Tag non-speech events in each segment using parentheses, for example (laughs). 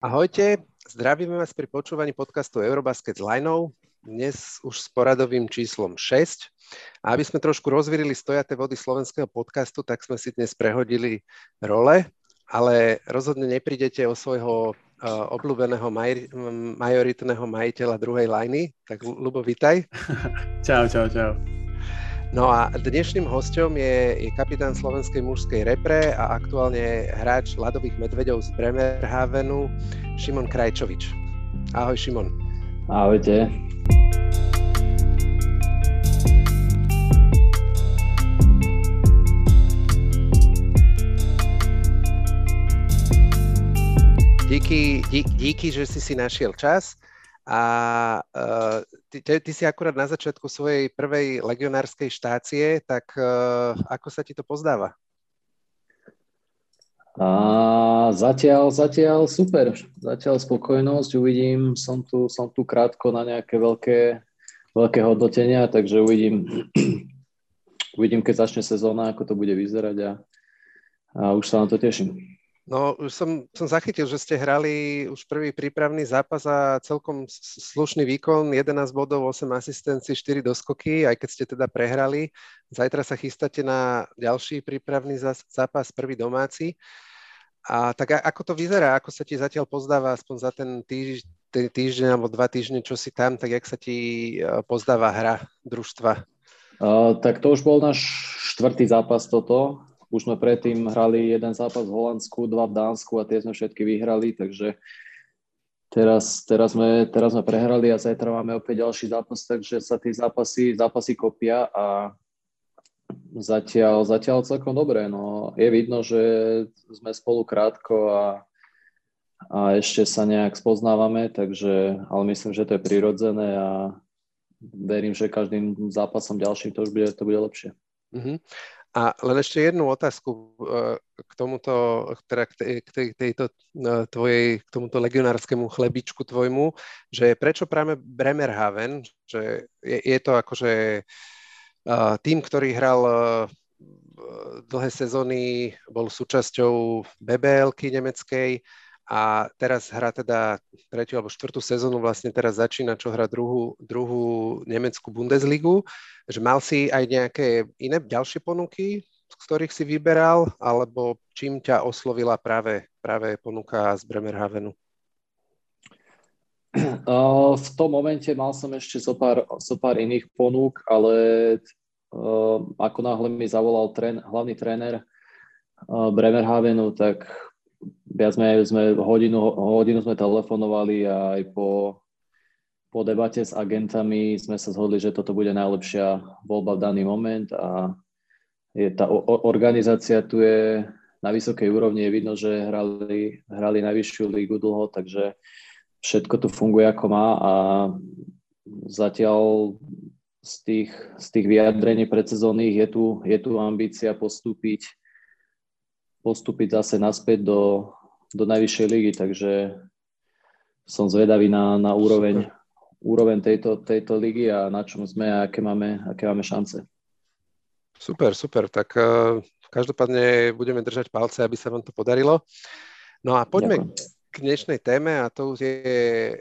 Ahojte, zdravíme vás pri počúvaní podcastu Eurobasket s Linou, dnes už s poradovým číslom 6. A aby sme trošku rozvírili stojaté vody slovenského podcastu, tak sme si dnes prehodili role, ale rozhodne neprídete o svojho uh, obľúbeného maj- majoritného majiteľa druhej lajny. Tak Lubo, vitaj. (laughs) čau, čau, čau. No a dnešným hostom je, je kapitán slovenskej mužskej repre a aktuálne hráč ľadových medveďov z Bremerhavenu, Šimon Krajčovič. Ahoj Šimon. Ahojte. Díky, díky, díky, že si si našiel čas. A uh, ty, ty si akurát na začiatku svojej prvej legionárskej štácie, tak uh, ako sa ti to pozdáva? A zatiaľ, zatiaľ super, zatiaľ spokojnosť, uvidím, som tu, som tu krátko na nejaké veľké, veľké hodnotenia, takže uvidím, (clears throat) uvidím, keď začne sezóna, ako to bude vyzerať a, a už sa na to teším. No, už som, som zachytil, že ste hrali už prvý prípravný zápas a celkom slušný výkon, 11 bodov, 8 asistencií, 4 doskoky, aj keď ste teda prehrali. Zajtra sa chystáte na ďalší prípravný zápas, prvý domáci. A tak ako to vyzerá, ako sa ti zatiaľ pozdáva aspoň za ten týž, ten týždeň alebo dva týždne, čo si tam, tak jak sa ti e, pozdáva hra družstva? Uh, tak to už bol náš štvrtý zápas toto už sme predtým hrali jeden zápas v Holandsku, dva v Dánsku a tie sme všetky vyhrali, takže teraz, teraz, sme, teraz sme prehrali a zajtra máme opäť ďalší zápas, takže sa tí zápasy, zápasy kopia a zatiaľ, zatiaľ celkom dobré. No, je vidno, že sme spolu krátko a, a ešte sa nejak spoznávame, takže, ale myslím, že to je prirodzené a verím, že každým zápasom ďalším to už bude, to bude lepšie. Mm-hmm. A len ešte jednu otázku eh, k tomuto, teda k, tej, k tej, tejto eh, tvojej, k tomuto legionárskemu chlebičku tvojmu, že prečo práve Bremerhaven, že je, je to akože uh, tým, ktorý hral dlhé sezóny, bol súčasťou BBL-ky nemeckej, a teraz hrá teda tretiu alebo štvrtú sezónu, vlastne teraz začína, čo hrá druhú, druhú nemeckú Bundesligu, že mal si aj nejaké iné ďalšie ponuky, z ktorých si vyberal, alebo čím ťa oslovila práve, práve ponuka z Bremerhavenu? (clears throat) V tom momente mal som ešte zo pár, zo pár iných ponúk, ale ako náhle mi zavolal trén, hlavný tréner Bremerhavenu, tak viac sme, sme hodinu, hodinu sme telefonovali a aj po, po debate s agentami sme sa zhodli, že toto bude najlepšia voľba v daný moment a je, tá organizácia tu je na vysokej úrovni, je vidno, že hrali, hrali najvyššiu lígu dlho, takže všetko tu funguje ako má a zatiaľ z tých, z tých vyjadrení predsezónnych je tu, je tu ambícia postúpiť postúpiť zase naspäť do, do najvyššej ligy, takže som zvedavý na, na úroveň, úroveň tejto, tejto ligy a na čom sme a aké máme, aké máme šance. Super, super. Tak uh, každopádne budeme držať palce, aby sa vám to podarilo. No a poďme Ďakujem. k dnešnej téme a to je,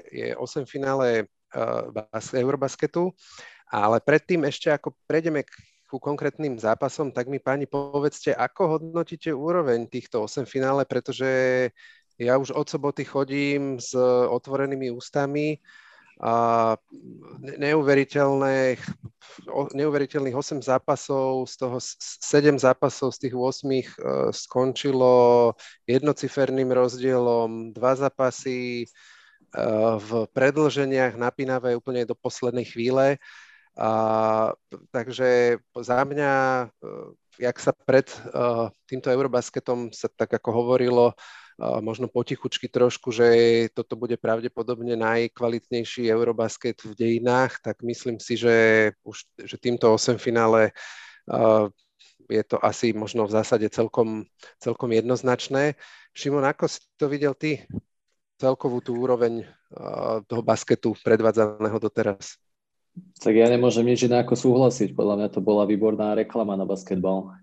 je 8 finále uh, Eurobasketu. Ale predtým ešte ako prejdeme k ku konkrétnym zápasom, tak mi páni povedzte, ako hodnotíte úroveň týchto 8 finále, pretože ja už od soboty chodím s otvorenými ústami a neuveriteľných, neuveriteľných 8 zápasov, z toho 7 zápasov z tých 8 e, skončilo jednociferným rozdielom, dva zápasy e, v predlženiach napínavé úplne do poslednej chvíle. A, takže za mňa, e, jak sa pred uh, týmto Eurobasketom sa tak ako hovorilo, uh, možno potichučky trošku, že toto bude pravdepodobne najkvalitnejší Eurobasket v dejinách, tak myslím si, že už že týmto 8 finále uh, je to asi možno v zásade celkom, celkom jednoznačné. Šimon, ako si to videl ty? Celkovú tú úroveň uh, toho basketu predvádzaného doteraz? Tak ja nemôžem nič iné ako súhlasiť. Podľa mňa to bola výborná reklama na basketbal.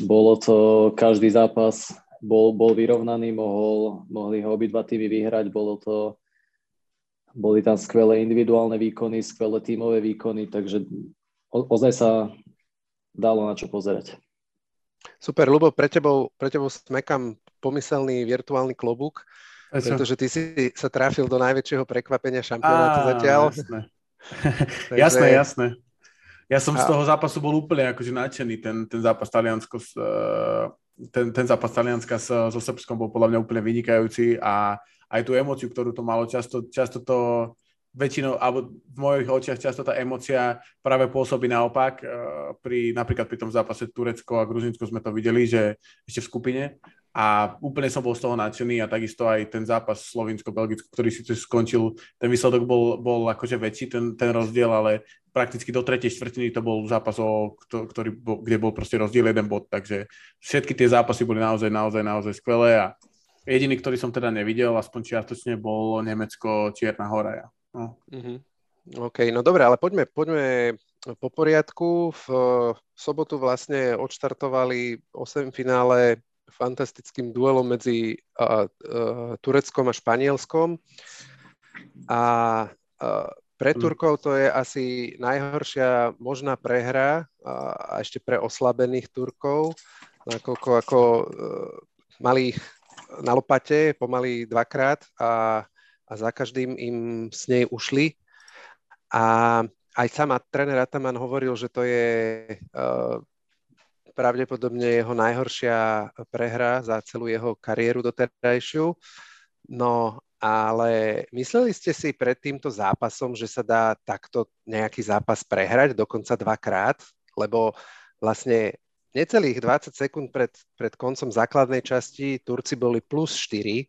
Bolo to každý zápas bol, bol vyrovnaný, mohol, mohli ho obidva týmy vyhrať, bolo to, boli tam skvelé individuálne výkony, skvelé tímové výkony, takže o, ozaj sa dalo na čo pozerať. Super, Lubo, pre tebou, pre tebou smekam pomyselný virtuálny klobúk, pretože ty si sa trafil do najväčšieho prekvapenia šampionátu zatiaľ. Jasné. (laughs) Takže... jasné, jasné. Ja som a... z toho zápasu bol úplne akože nadšený, ten, ten zápas Taliansko s, uh, ten, ten zápas Talianska so, so Srbskom bol podľa mňa úplne vynikajúci a aj tú emociu, ktorú to malo, často, často to väčšinou, alebo v mojich očiach často tá emocia práve pôsobí naopak. Eh, pri, napríklad pri tom zápase Turecko a Gruzinsko sme to videli, že ešte v skupine a úplne som bol z toho nadšený a takisto aj ten zápas Slovinsko-Belgicko, ktorý si skončil, ten výsledok bol, bol akože väčší, ten, ten rozdiel, ale prakticky do tretej štvrtiny to bol zápas, o, ktorý, kde bol proste rozdiel jeden bod, takže všetky tie zápasy boli naozaj, naozaj, naozaj skvelé a jediný, ktorý som teda nevidel, aspoň čiastočne, bol Nemecko-Čierna hora. No. Mm-hmm. OK, no dobre, ale poďme, poďme po poriadku. V sobotu vlastne odštartovali 8 finále fantastickým duelom medzi uh, uh, Tureckom a Španielskom. A uh, pre mm. Turkov to je asi najhoršia možná prehra a ešte pre oslabených Turkov, nakoľko ako uh, mali ich na lopate pomaly dvakrát a, a za každým im s nej ušli. A aj sám tréner Ataman hovoril, že to je uh, pravdepodobne jeho najhoršia prehra za celú jeho kariéru doterajšiu. No ale mysleli ste si pred týmto zápasom, že sa dá takto nejaký zápas prehrať, dokonca dvakrát, lebo vlastne necelých 20 sekúnd pred, pred koncom základnej časti Turci boli plus 4,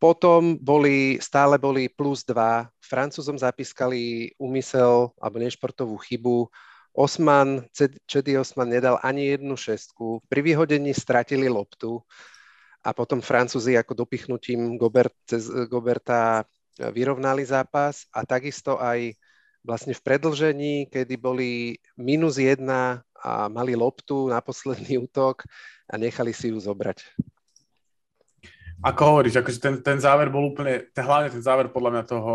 potom boli, stále boli plus 2, Francúzom zapískali úmysel alebo nešportovú chybu, Osman, Čedy Osman nedal ani jednu šestku, pri vyhodení stratili loptu a potom Francúzi ako dopichnutím Gobert, cez Goberta vyrovnali zápas a takisto aj vlastne v predlžení, kedy boli minus jedna a mali loptu na posledný (laughs) útok a nechali si ju zobrať. Ako hovoríš, akože ten, ten záver bol úplne, hlavne ten záver podľa mňa toho,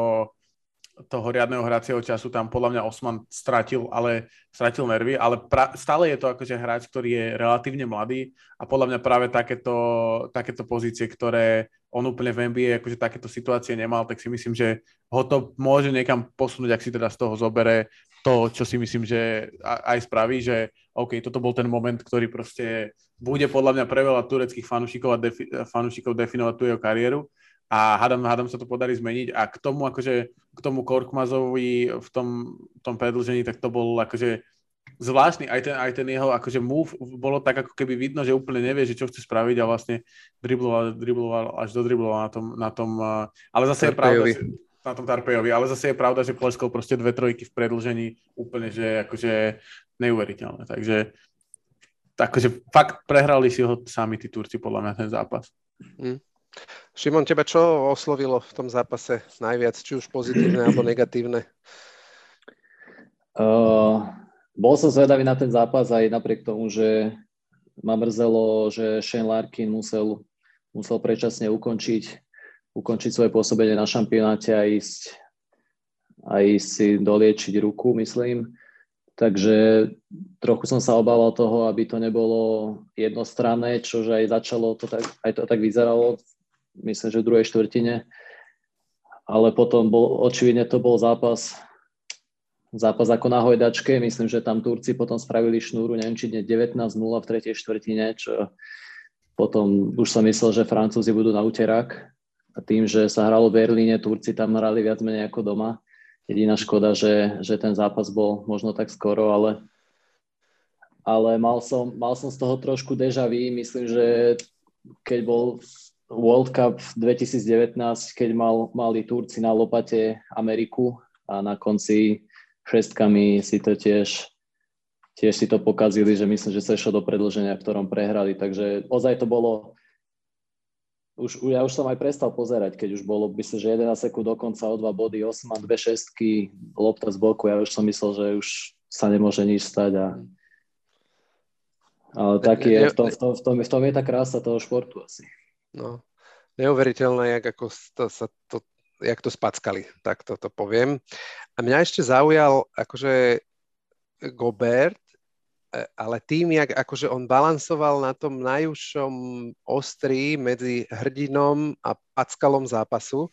toho riadneho hracieho času tam podľa mňa Osman stratil, ale stratil nervy, ale pra, stále je to akože hráč, ktorý je relatívne mladý a podľa mňa práve takéto, takéto pozície, ktoré on úplne v NBA akože takéto situácie nemal, tak si myslím, že ho to môže niekam posunúť, ak si teda z toho zobere to, čo si myslím, že aj spraví, že OK, toto bol ten moment, ktorý proste bude podľa mňa pre veľa tureckých fanúšikov, a defi- fanúšikov definovať tú jeho kariéru a hádam, hádam sa to podarí zmeniť a k tomu akože, k tomu Korkmazovi v tom, tom predlžení, tak to bol akože zvláštny, aj ten, aj ten jeho akože move bolo tak ako keby vidno, že úplne nevie, že čo chce spraviť a vlastne dribloval, dribloval až dodribloval na tom, na tom ale zase Tarpejovi. je pravda, na tom Tarpejovi, ale zase je pravda, že pleskol proste dve trojky v predlžení úplne, že akože neuveriteľné, takže akože fakt prehrali si ho sami tí Turci podľa mňa ten zápas. Mm. Šimon, teba čo oslovilo v tom zápase najviac, či už pozitívne alebo negatívne? Uh, bol som zvedavý na ten zápas aj napriek tomu, že ma mrzelo, že Shane Larkin musel, musel predčasne ukončiť, ukončiť svoje pôsobenie na šampionáte a ísť, a ísť si doliečiť ruku, myslím. Takže trochu som sa obával toho, aby to nebolo jednostranné, čože aj začalo to tak, aj to tak vyzeralo myslím, že v druhej štvrtine. Ale potom bol, očividne to bol zápas, zápas ako na hojdačke. Myslím, že tam Turci potom spravili šnúru, neviem, či 19-0 v tretej štvrtine, čo potom už som myslel, že Francúzi budú na úterák. A tým, že sa hralo v Berlíne, Turci tam hrali viac menej ako doma. Jediná škoda, že, že ten zápas bol možno tak skoro, ale, ale mal, som, mal som z toho trošku deja vu. Myslím, že keď bol World Cup 2019, keď mal, mali Turci na lopate Ameriku a na konci šestkami si to tiež, tiež si to pokazili, že myslím, že sa išlo do predlženia, v ktorom prehrali. Takže ozaj to bolo už, ja už som aj prestal pozerať, keď už bolo, myslím, že 11 sekúnd dokonca o dva body, 8 a 2 šestky, lopta z boku, ja už som myslel, že už sa nemôže nič stať a Ale taký je, v, tom, v, tom, v, tom, v tom je tá krása toho športu asi. No, neuveriteľné, jak, ako to, sa to, jak to spackali, tak to, to poviem. A mňa ešte zaujal akože Gobert, e, ale tým, jak akože on balansoval na tom najúžšom ostrí medzi hrdinom a packalom zápasu,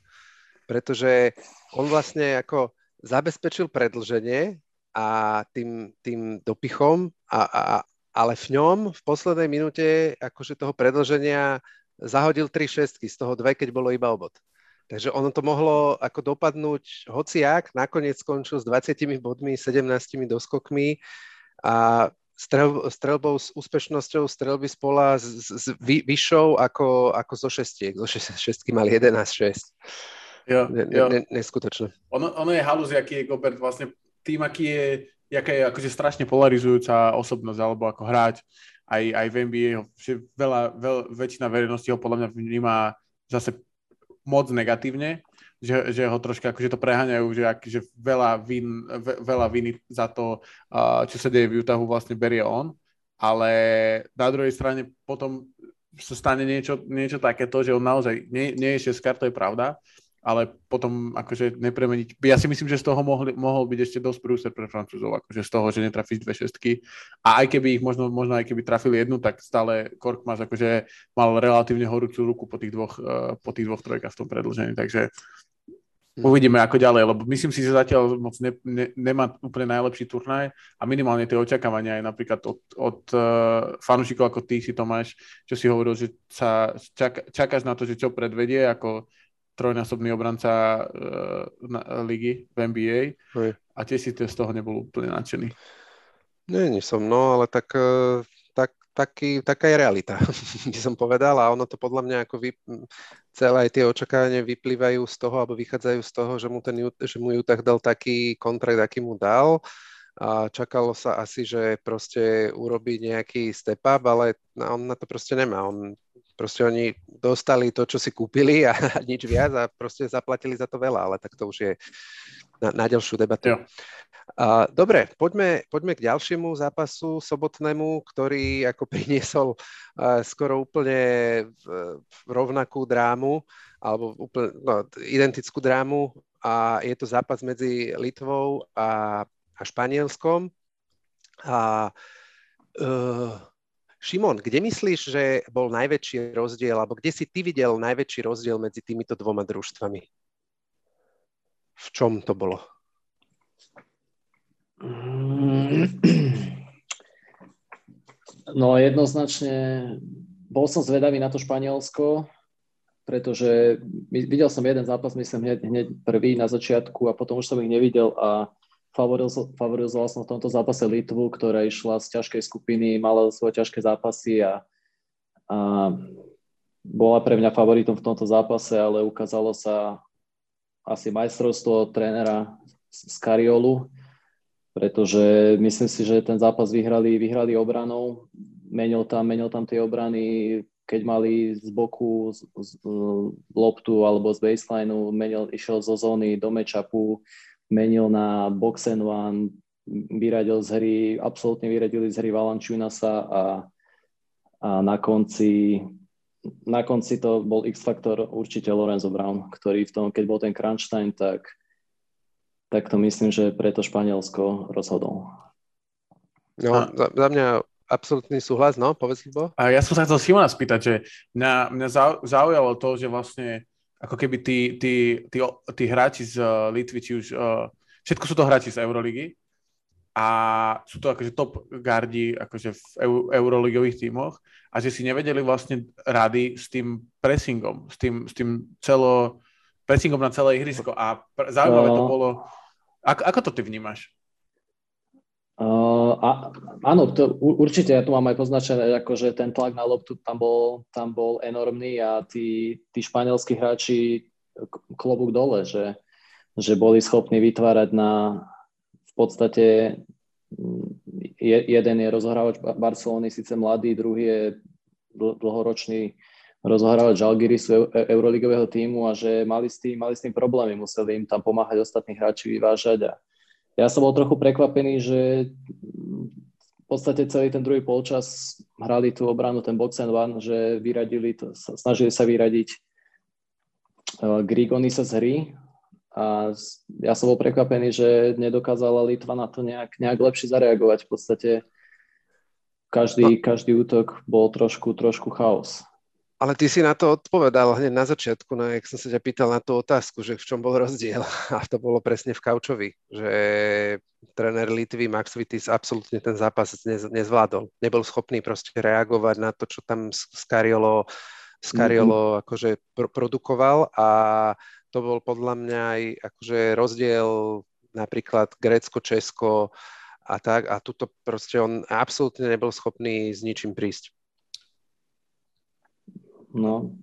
pretože on vlastne ako zabezpečil predlženie a tým, tým dopichom, a, a, ale v ňom v poslednej minúte akože toho predlženia zahodil 3 šestky, z toho dve, keď bolo iba obod. Takže ono to mohlo ako dopadnúť hociak, nakoniec skončil s 20 bodmi, 17 doskokmi a strel, strelbou s úspešnosťou strelby spola s, s, s vy, vyššou ako, ako zo šestiek. Zo šestky mali 11-6. Jo, ne, jo. Ne, neskutočné. Ono, ono je halus, aký je Gobert vlastne tým, aký je, jaká je akože strašne polarizujúca osobnosť alebo ako hráč aj, aj v NBA, že veľa, veľ, väčšina verejnosti ho podľa mňa vníma zase moc negatívne, že, že ho troška akože to preháňajú, že, ak, že veľa, vin, ve, veľa viny za to, uh, čo sa deje v Utahu vlastne berie on, ale na druhej strane potom sa stane niečo, niečo takéto, že on naozaj nie, nie je šeskár, to je pravda, ale potom akože nepremeniť. Ja si myslím, že z toho mohli, mohol byť ešte dosť prúser pre Francúzov, akože z toho, že netrafíš dve šestky. A aj keby ich možno, možno aj keby trafili jednu, tak stále Korkmaz akože mal relatívne horúcu ruku po tých dvoch, uh, po tých dvoch trojkách v tom predlžení, takže hm. Uvidíme ako ďalej, lebo myslím si, že zatiaľ moc ne, ne, nemá úplne najlepší turnaj a minimálne tie očakávania aj napríklad od, od uh, fanúšikov ako ty si Tomáš, čo si hovoril, že sa čak, čakáš na to, že čo predvedie, ako trojnásobný obranca uh, na, ligy v NBA Hej. a tiež si z toho nebol úplne nadšený. Nie, nie som, no, ale tak, uh, tak taký, taká je realita, (laughs) by som povedal a ono to podľa mňa ako vy, celé aj tie očakávania vyplývajú z toho alebo vychádzajú z toho, že mu, ten, že mu Utah dal taký kontrakt, aký mu dal a čakalo sa asi, že proste urobí nejaký step up, ale on na to proste nemá. On proste oni dostali to, čo si kúpili a (laughs) nič viac a proste zaplatili za to veľa, ale tak to už je na, na ďalšiu debatu. Uh, dobre, poďme, poďme k ďalšiemu zápasu sobotnému, ktorý ako (laughs) priniesol uh, skoro úplne v, v rovnakú drámu, alebo úplne no, identickú drámu a je to zápas medzi Litvou a, a Španielskom. A uh, Šimon, kde myslíš, že bol najväčší rozdiel, alebo kde si ty videl najväčší rozdiel medzi týmito dvoma družstvami? V čom to bolo? (clears throat) No jednoznačne bol som zvedavý na to Španielsko, pretože videl som jeden zápas, myslím hneď, hneď prvý na začiatku a potom už som ich nevidel a favorizoval som v tomto zápase Litvu, ktorá išla z ťažkej skupiny, mala svoje ťažké zápasy a, a bola pre mňa favoritom v tomto zápase, ale ukázalo sa asi majstrovstvo trénera z Kariolu, pretože myslím si, že ten zápas vyhrali, vyhrali obranou, menil tam, menil tam tie obrany, keď mali z boku z, z, loptu alebo z baselineu, menil, išiel zo zóny do mečapu, menil na box and one, vyradil z hry, absolútne vyradili z hry Valančunasa a, a na konci na konci to bol X-faktor určite Lorenzo Brown, ktorý v tom, keď bol ten crunch time, tak, tak to myslím, že preto Španielsko rozhodol. No, za, za mňa absolútny súhlas, no, povedz Libo. A ja som sa chcel Simona spýtať, že mňa, mňa zaujalo to, že vlastne ako keby tí, tí, tí, tí hráči z uh, Litvy, či už, uh, všetko sú to hráči z Euroligy a sú to akože top gardi akože v eu, euroligových tímoch a že si nevedeli vlastne rady s tým pressingom, s tým, s tým celo, pressingom na celé ihrisko a pr- zaujímavé to no. bolo. Ako, ako to ty vnímaš? Uh, a, áno, to, určite ja tu mám aj poznačené, ako, že ten tlak na loptu tam bol, tam bol enormný a tí, tí španielskí hráči klobúk dole, že, že boli schopní vytvárať na v podstate je, jeden je rozohrávač Barcelony, síce mladý, druhý je dlhoročný rozohrávač Žalgirisu euroligového týmu a že mali s, tým, mali s tým problémy, museli im tam pomáhať ostatní hráči vyvážať a ja som bol trochu prekvapený, že podstate celý ten druhý polčas hrali tú obranu, ten box and one, že vyradili to, snažili sa vyradiť uh, Grigonisa z hry a ja som bol prekvapený, že nedokázala Litva na to nejak, nejak lepšie zareagovať. V podstate každý, každý útok bol trošku, trošku chaos. Ale ty si na to odpovedal hneď na začiatku, no, jak som sa ťa pýtal na tú otázku, že v čom bol rozdiel. (laughs) A to bolo presne v Kaučovi, že tréner Litvy Max Vitis absolútne ten zápas nez, nezvládol. Nebol schopný proste reagovať na to, čo tam Skariolo, Skariolo mm-hmm. akože pr- produkoval a to bol podľa mňa aj akože rozdiel napríklad Grécko, Česko a tak a tuto proste on absolútne nebol schopný s ničím prísť. No.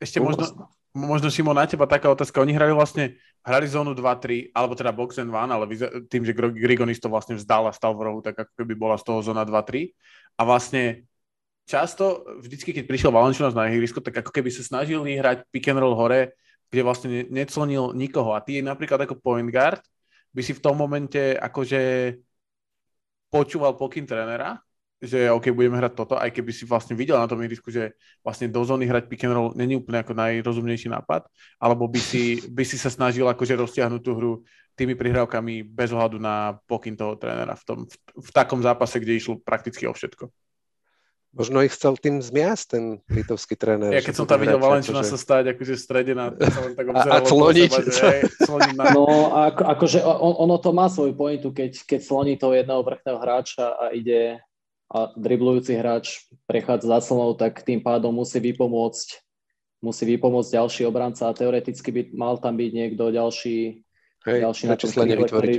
Ešte možno, možno Šimon, na teba taká otázka. Oni hrali vlastne, hrali zónu 2-3, alebo teda box and one, ale tým, že Grigonis to vlastne vzdal a stal v rohu, tak ako keby bola z toho zóna 2-3. A vlastne často, vždycky, keď prišiel Valenčunas na ihrisko, tak ako keby sa snažili hrať pick and roll hore, kde vlastne neclonil nikoho. A ty napríklad ako point guard by si v tom momente akože počúval pokyn trénera že OK, budeme hrať toto, aj keby si vlastne videl na tom ihrisku, že vlastne do zóny hrať pick and roll není úplne ako najrozumnejší nápad, alebo by si, by si sa snažil akože roztiahnuť tú hru tými prihrávkami bez ohľadu na pokyn toho trénera v, tom, v, v takom zápase, kde išlo prakticky o všetko. Možno ich chcel tým zmiasť, ten litovský tréner. Ja keď som tam videl Valenčina že... sa stať akože v strede na celom takom a, a cloniť. Seba, že, hej, na... No ako, akože on, ono to má svoju pointu, keď, keď sloní toho jedného vrchného hráča a ide a driblujúci hráč prechádza za slnou, tak tým pádom musí vypomôcť, musí vypomôcť ďalší obranca a teoreticky by mal tam byť niekto ďalší, Hej, ďalší na ktorý,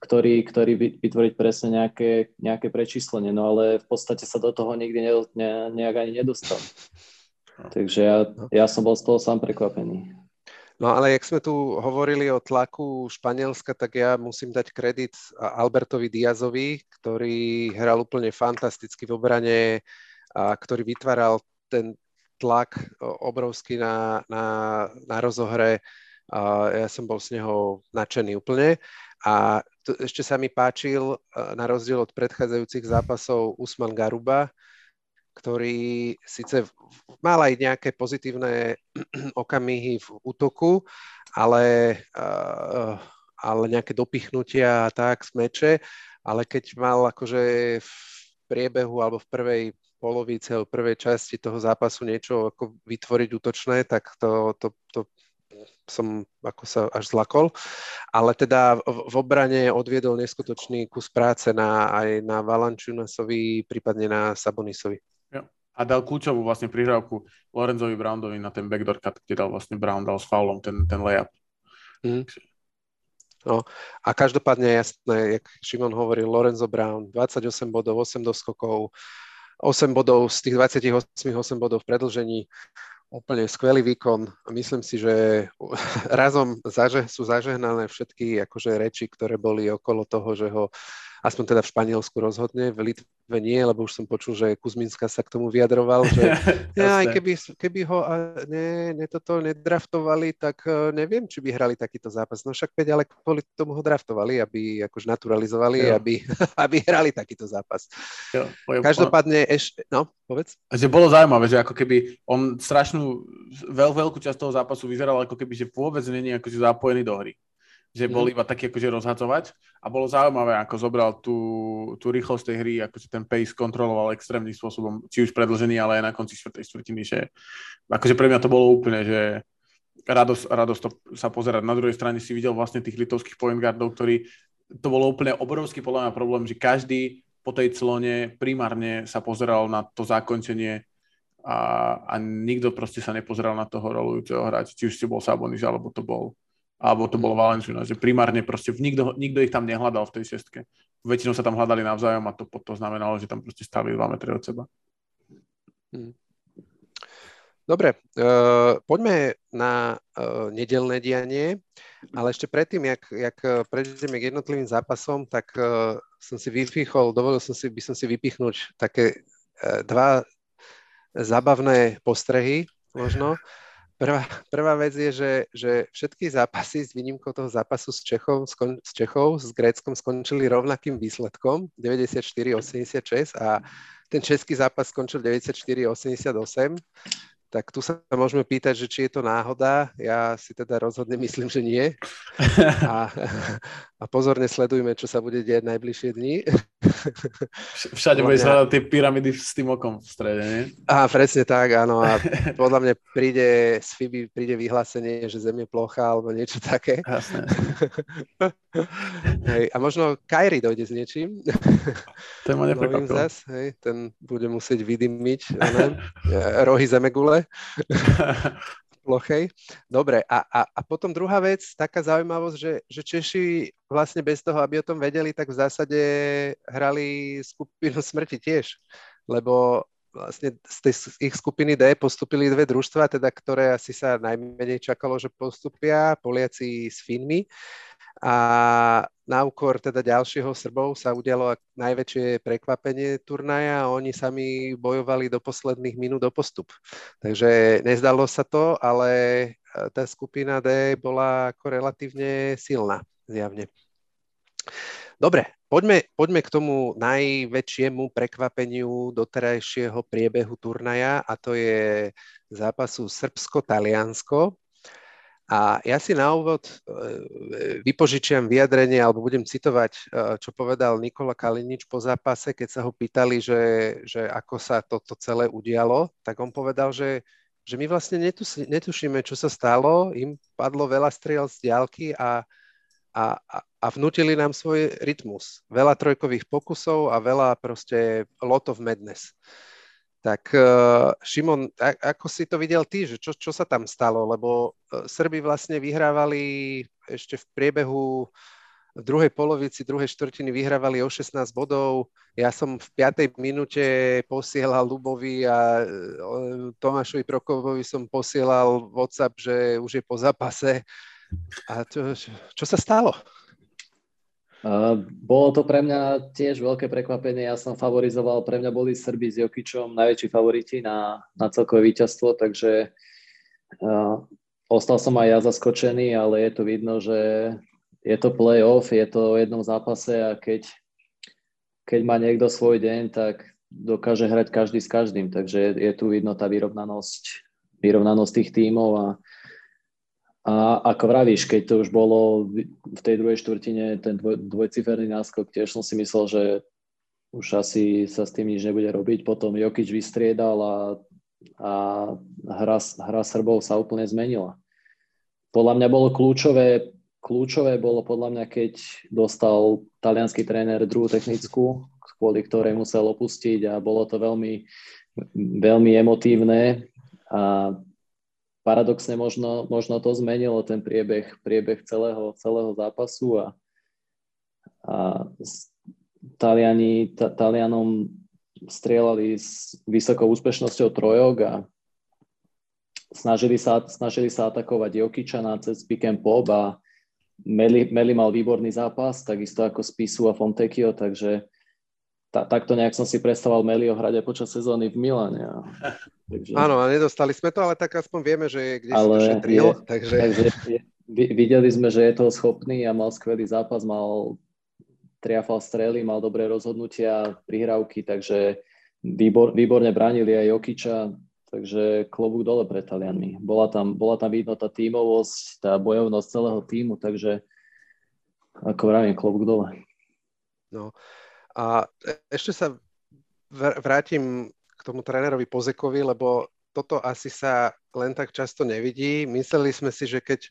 ktorý, ktorý vytvoriť presne nejaké, nejaké prečíslenie, no ale v podstate sa do toho nikdy ne, ne, nejak ani nedostal. Takže ja, ja som bol z toho sám prekvapený. No ale jak sme tu hovorili o tlaku Španielska, tak ja musím dať kredit Albertovi Diazovi, ktorý hral úplne fantasticky v obrane a ktorý vytváral ten tlak obrovský na, na, na rozohre. A ja som bol z neho nadšený úplne. A to, ešte sa mi páčil, na rozdiel od predchádzajúcich zápasov, Usman Garuba, ktorý síce mal aj nejaké pozitívne (clears throat) okamihy v útoku, ale, uh, ale nejaké dopichnutia a tak z meče, ale keď mal akože v priebehu alebo v prvej polovici alebo prvej časti toho zápasu niečo ako vytvoriť útočné, tak to, to, to som ako sa až zlakol, ale teda v, v obrane odviedol neskutočný kus práce na, aj na Valančunasovi, prípadne na Sabonisovi a dal kľúčovú vlastne prihrávku Lorenzovi Brownovi na ten backdoor cut, kde dal vlastne Brown dal s faulom ten, ten layup. Mm. No, a každopádne jasné, jak Šimon hovoril, Lorenzo Brown, 28 bodov, 8 doskokov, 8 bodov z tých 28 8 bodov v predlžení, úplne skvelý výkon. Myslím si, že (laughs) razom zaže, sú zažehnané všetky akože reči, ktoré boli okolo toho, že ho aspoň teda v Španielsku rozhodne, v Litve nie, lebo už som počul, že Kuzminska sa k tomu vyjadroval, že (laughs) ja, aj keby, keby ho ne, ne toto nedraftovali, tak e, neviem, či by hrali takýto zápas. No však veď, ale kvôli tomu ho draftovali, aby akož naturalizovali, aby, (laughs) aby hrali takýto zápas. Jo, Každopádne ešte, no, povedz. Že bolo zaujímavé, že ako keby on strašnú, veľ, veľkú časť toho zápasu vyzeral ako keby, že vôbec není akože zapojený do hry že bol mhm. iba taký akože rozhadzovať a bolo zaujímavé, ako zobral tú, tú rýchlosť tej hry, ako si ten pace kontroloval extrémnym spôsobom, či už predlžený, ale aj na konci štvrtej štvrtiny, že akože pre mňa to bolo úplne, že radosť, radosť to sa pozerať. Na druhej strane si videl vlastne tých litovských point guardov, ktorí, to bolo úplne obrovský podľa mňa problém, že každý po tej clone primárne sa pozeral na to zakončenie a, a nikto proste sa nepozeral na toho rolujúceho hráča, či už si bol Sabonis, alebo to bol alebo to bolo Valenciuna, že primárne proste nikto, nikto ich tam nehľadal v tej šestke. Väčšinou sa tam hľadali navzájom a to, to znamenalo, že tam proste stali 2 metre od seba. Hmm. Dobre, uh, poďme na uh, nedelné dianie, ale ešte predtým, jak, jak prejdeme k jednotlivým zápasom, tak uh, som si vypichol, dovolil som si, by som si vypichnúť také uh, dva zábavné postrehy možno Prvá, prvá vec je, že, že všetky zápasy s výnimkou toho zápasu s, Čechom, skon, s Čechou, s Gréckom skončili rovnakým výsledkom 94-86 a ten český zápas skončil 94-88 tak tu sa môžeme pýtať, že či je to náhoda. Ja si teda rozhodne myslím, že nie. (laughs) A, a pozorne sledujme, čo sa bude diať najbližšie dni. Všade bude mňa... tie pyramidy s tým okom v strede, nie? Á, presne tak, áno. A podľa mňa príde z FIBI príde vyhlásenie, že Zem je plocha alebo niečo také. Jasné. (laughs) hej, a možno Kairi dojde s niečím. Ten ma (laughs) neprekvapil. Zas, hej, ten bude musieť vydymiť (laughs) rohy Zemegule. Plochej. Dobre, a, a, a potom druhá vec, taká zaujímavosť, že, že Češi vlastne bez toho, aby o tom vedeli, tak v zásade hrali skupinu smrti tiež, lebo vlastne z tej ich skupiny D postupili dve družstva, teda ktoré asi sa najmenej čakalo, že postupia, Poliaci s Finmi a na úkor teda ďalšieho Srbov sa udialo najväčšie prekvapenie turnaja a oni sami bojovali do posledných minút do postup. Takže nezdalo sa to, ale e, tá skupina D bola ako relatívne silná, zjavne. Dobre, poďme, poďme k tomu najväčšiemu prekvapeniu doterajšieho priebehu turnaja a to je zápasu Srbsko-Taliansko. A ja si na úvod e, vypožičiam vyjadrenie, alebo budem citovať, e, čo povedal Nikola Kalinič po zápase, keď sa ho pýtali, že, že ako sa toto celé udialo, tak on povedal, že, že my vlastne netušíme, čo sa stalo, im padlo veľa striel z diálky a, a, a vnútili nám svoj rytmus. Veľa trojkových pokusov a veľa proste lot of madness. Tak uh, Šimon, ako si to videl ty, že čo, čo sa tam stalo? Lebo uh, Srby vlastne vyhrávali ešte v priebehu v druhej polovici, druhej štvrtiny vyhrávali o 16 bodov. Ja som v 5. minúte posielal Lubovi a uh, Tomášovi Prokovovi som posielal WhatsApp, že už je po zápase. A čo, čo sa stalo? Uh, bolo to pre mňa tiež veľké prekvapenie. Ja som favorizoval, pre mňa boli Srbi s Jokičom najväčší favoriti na, na celkové víťazstvo, takže uh, ostal som aj ja zaskočený, ale je to vidno, že je to play-off, je to o jednom zápase a keď, keď má niekto svoj deň, tak dokáže hrať každý s každým, takže je, je tu vidno tá vyrovnanosť, vyrovnanosť tých tímov a a ako vravíš, keď to už bolo v tej druhej štvrtine, ten dvoj, dvojciferný náskok, tiež som si myslel, že už asi sa s tým nič nebude robiť. Potom Jokič vystriedal a, a hra, hra Srbov sa úplne zmenila. Podľa mňa bolo kľúčové, kľúčové bolo podľa mňa, keď dostal talianský tréner druhú technickú, kvôli ktorej musel opustiť a bolo to veľmi, veľmi emotívne a paradoxne možno, možno to zmenilo ten priebeh, priebeh celého, celého zápasu a, a Taliani, ta, Talianom strieľali s vysokou úspešnosťou trojok a snažili sa, snažili sa atakovať Jokiča na cez pick and pop a Meli, Meli mal výborný zápas, takisto ako Spisu a Fontecchio, takže tá, takto nejak som si predstavoval Melio hrať aj počas sezóny v Milane. A, takže... Áno, a nedostali sme to, ale tak aspoň vieme, že kde ale si to šetril. Je, takže... takže je, videli sme, že je toho schopný a mal skvelý zápas, mal triafal strely, mal dobré rozhodnutia, prihrávky, takže výbor, výborne bránili aj Jokiča, takže klobúk dole pred Talianmi. Bola tam, bola tam vidno tá tímovosť, tá bojovnosť celého týmu, takže ako vravím, klobúk dole. No, a ešte sa vrátim k tomu trénerovi Pozekovi, lebo toto asi sa len tak často nevidí. Mysleli sme si, že keď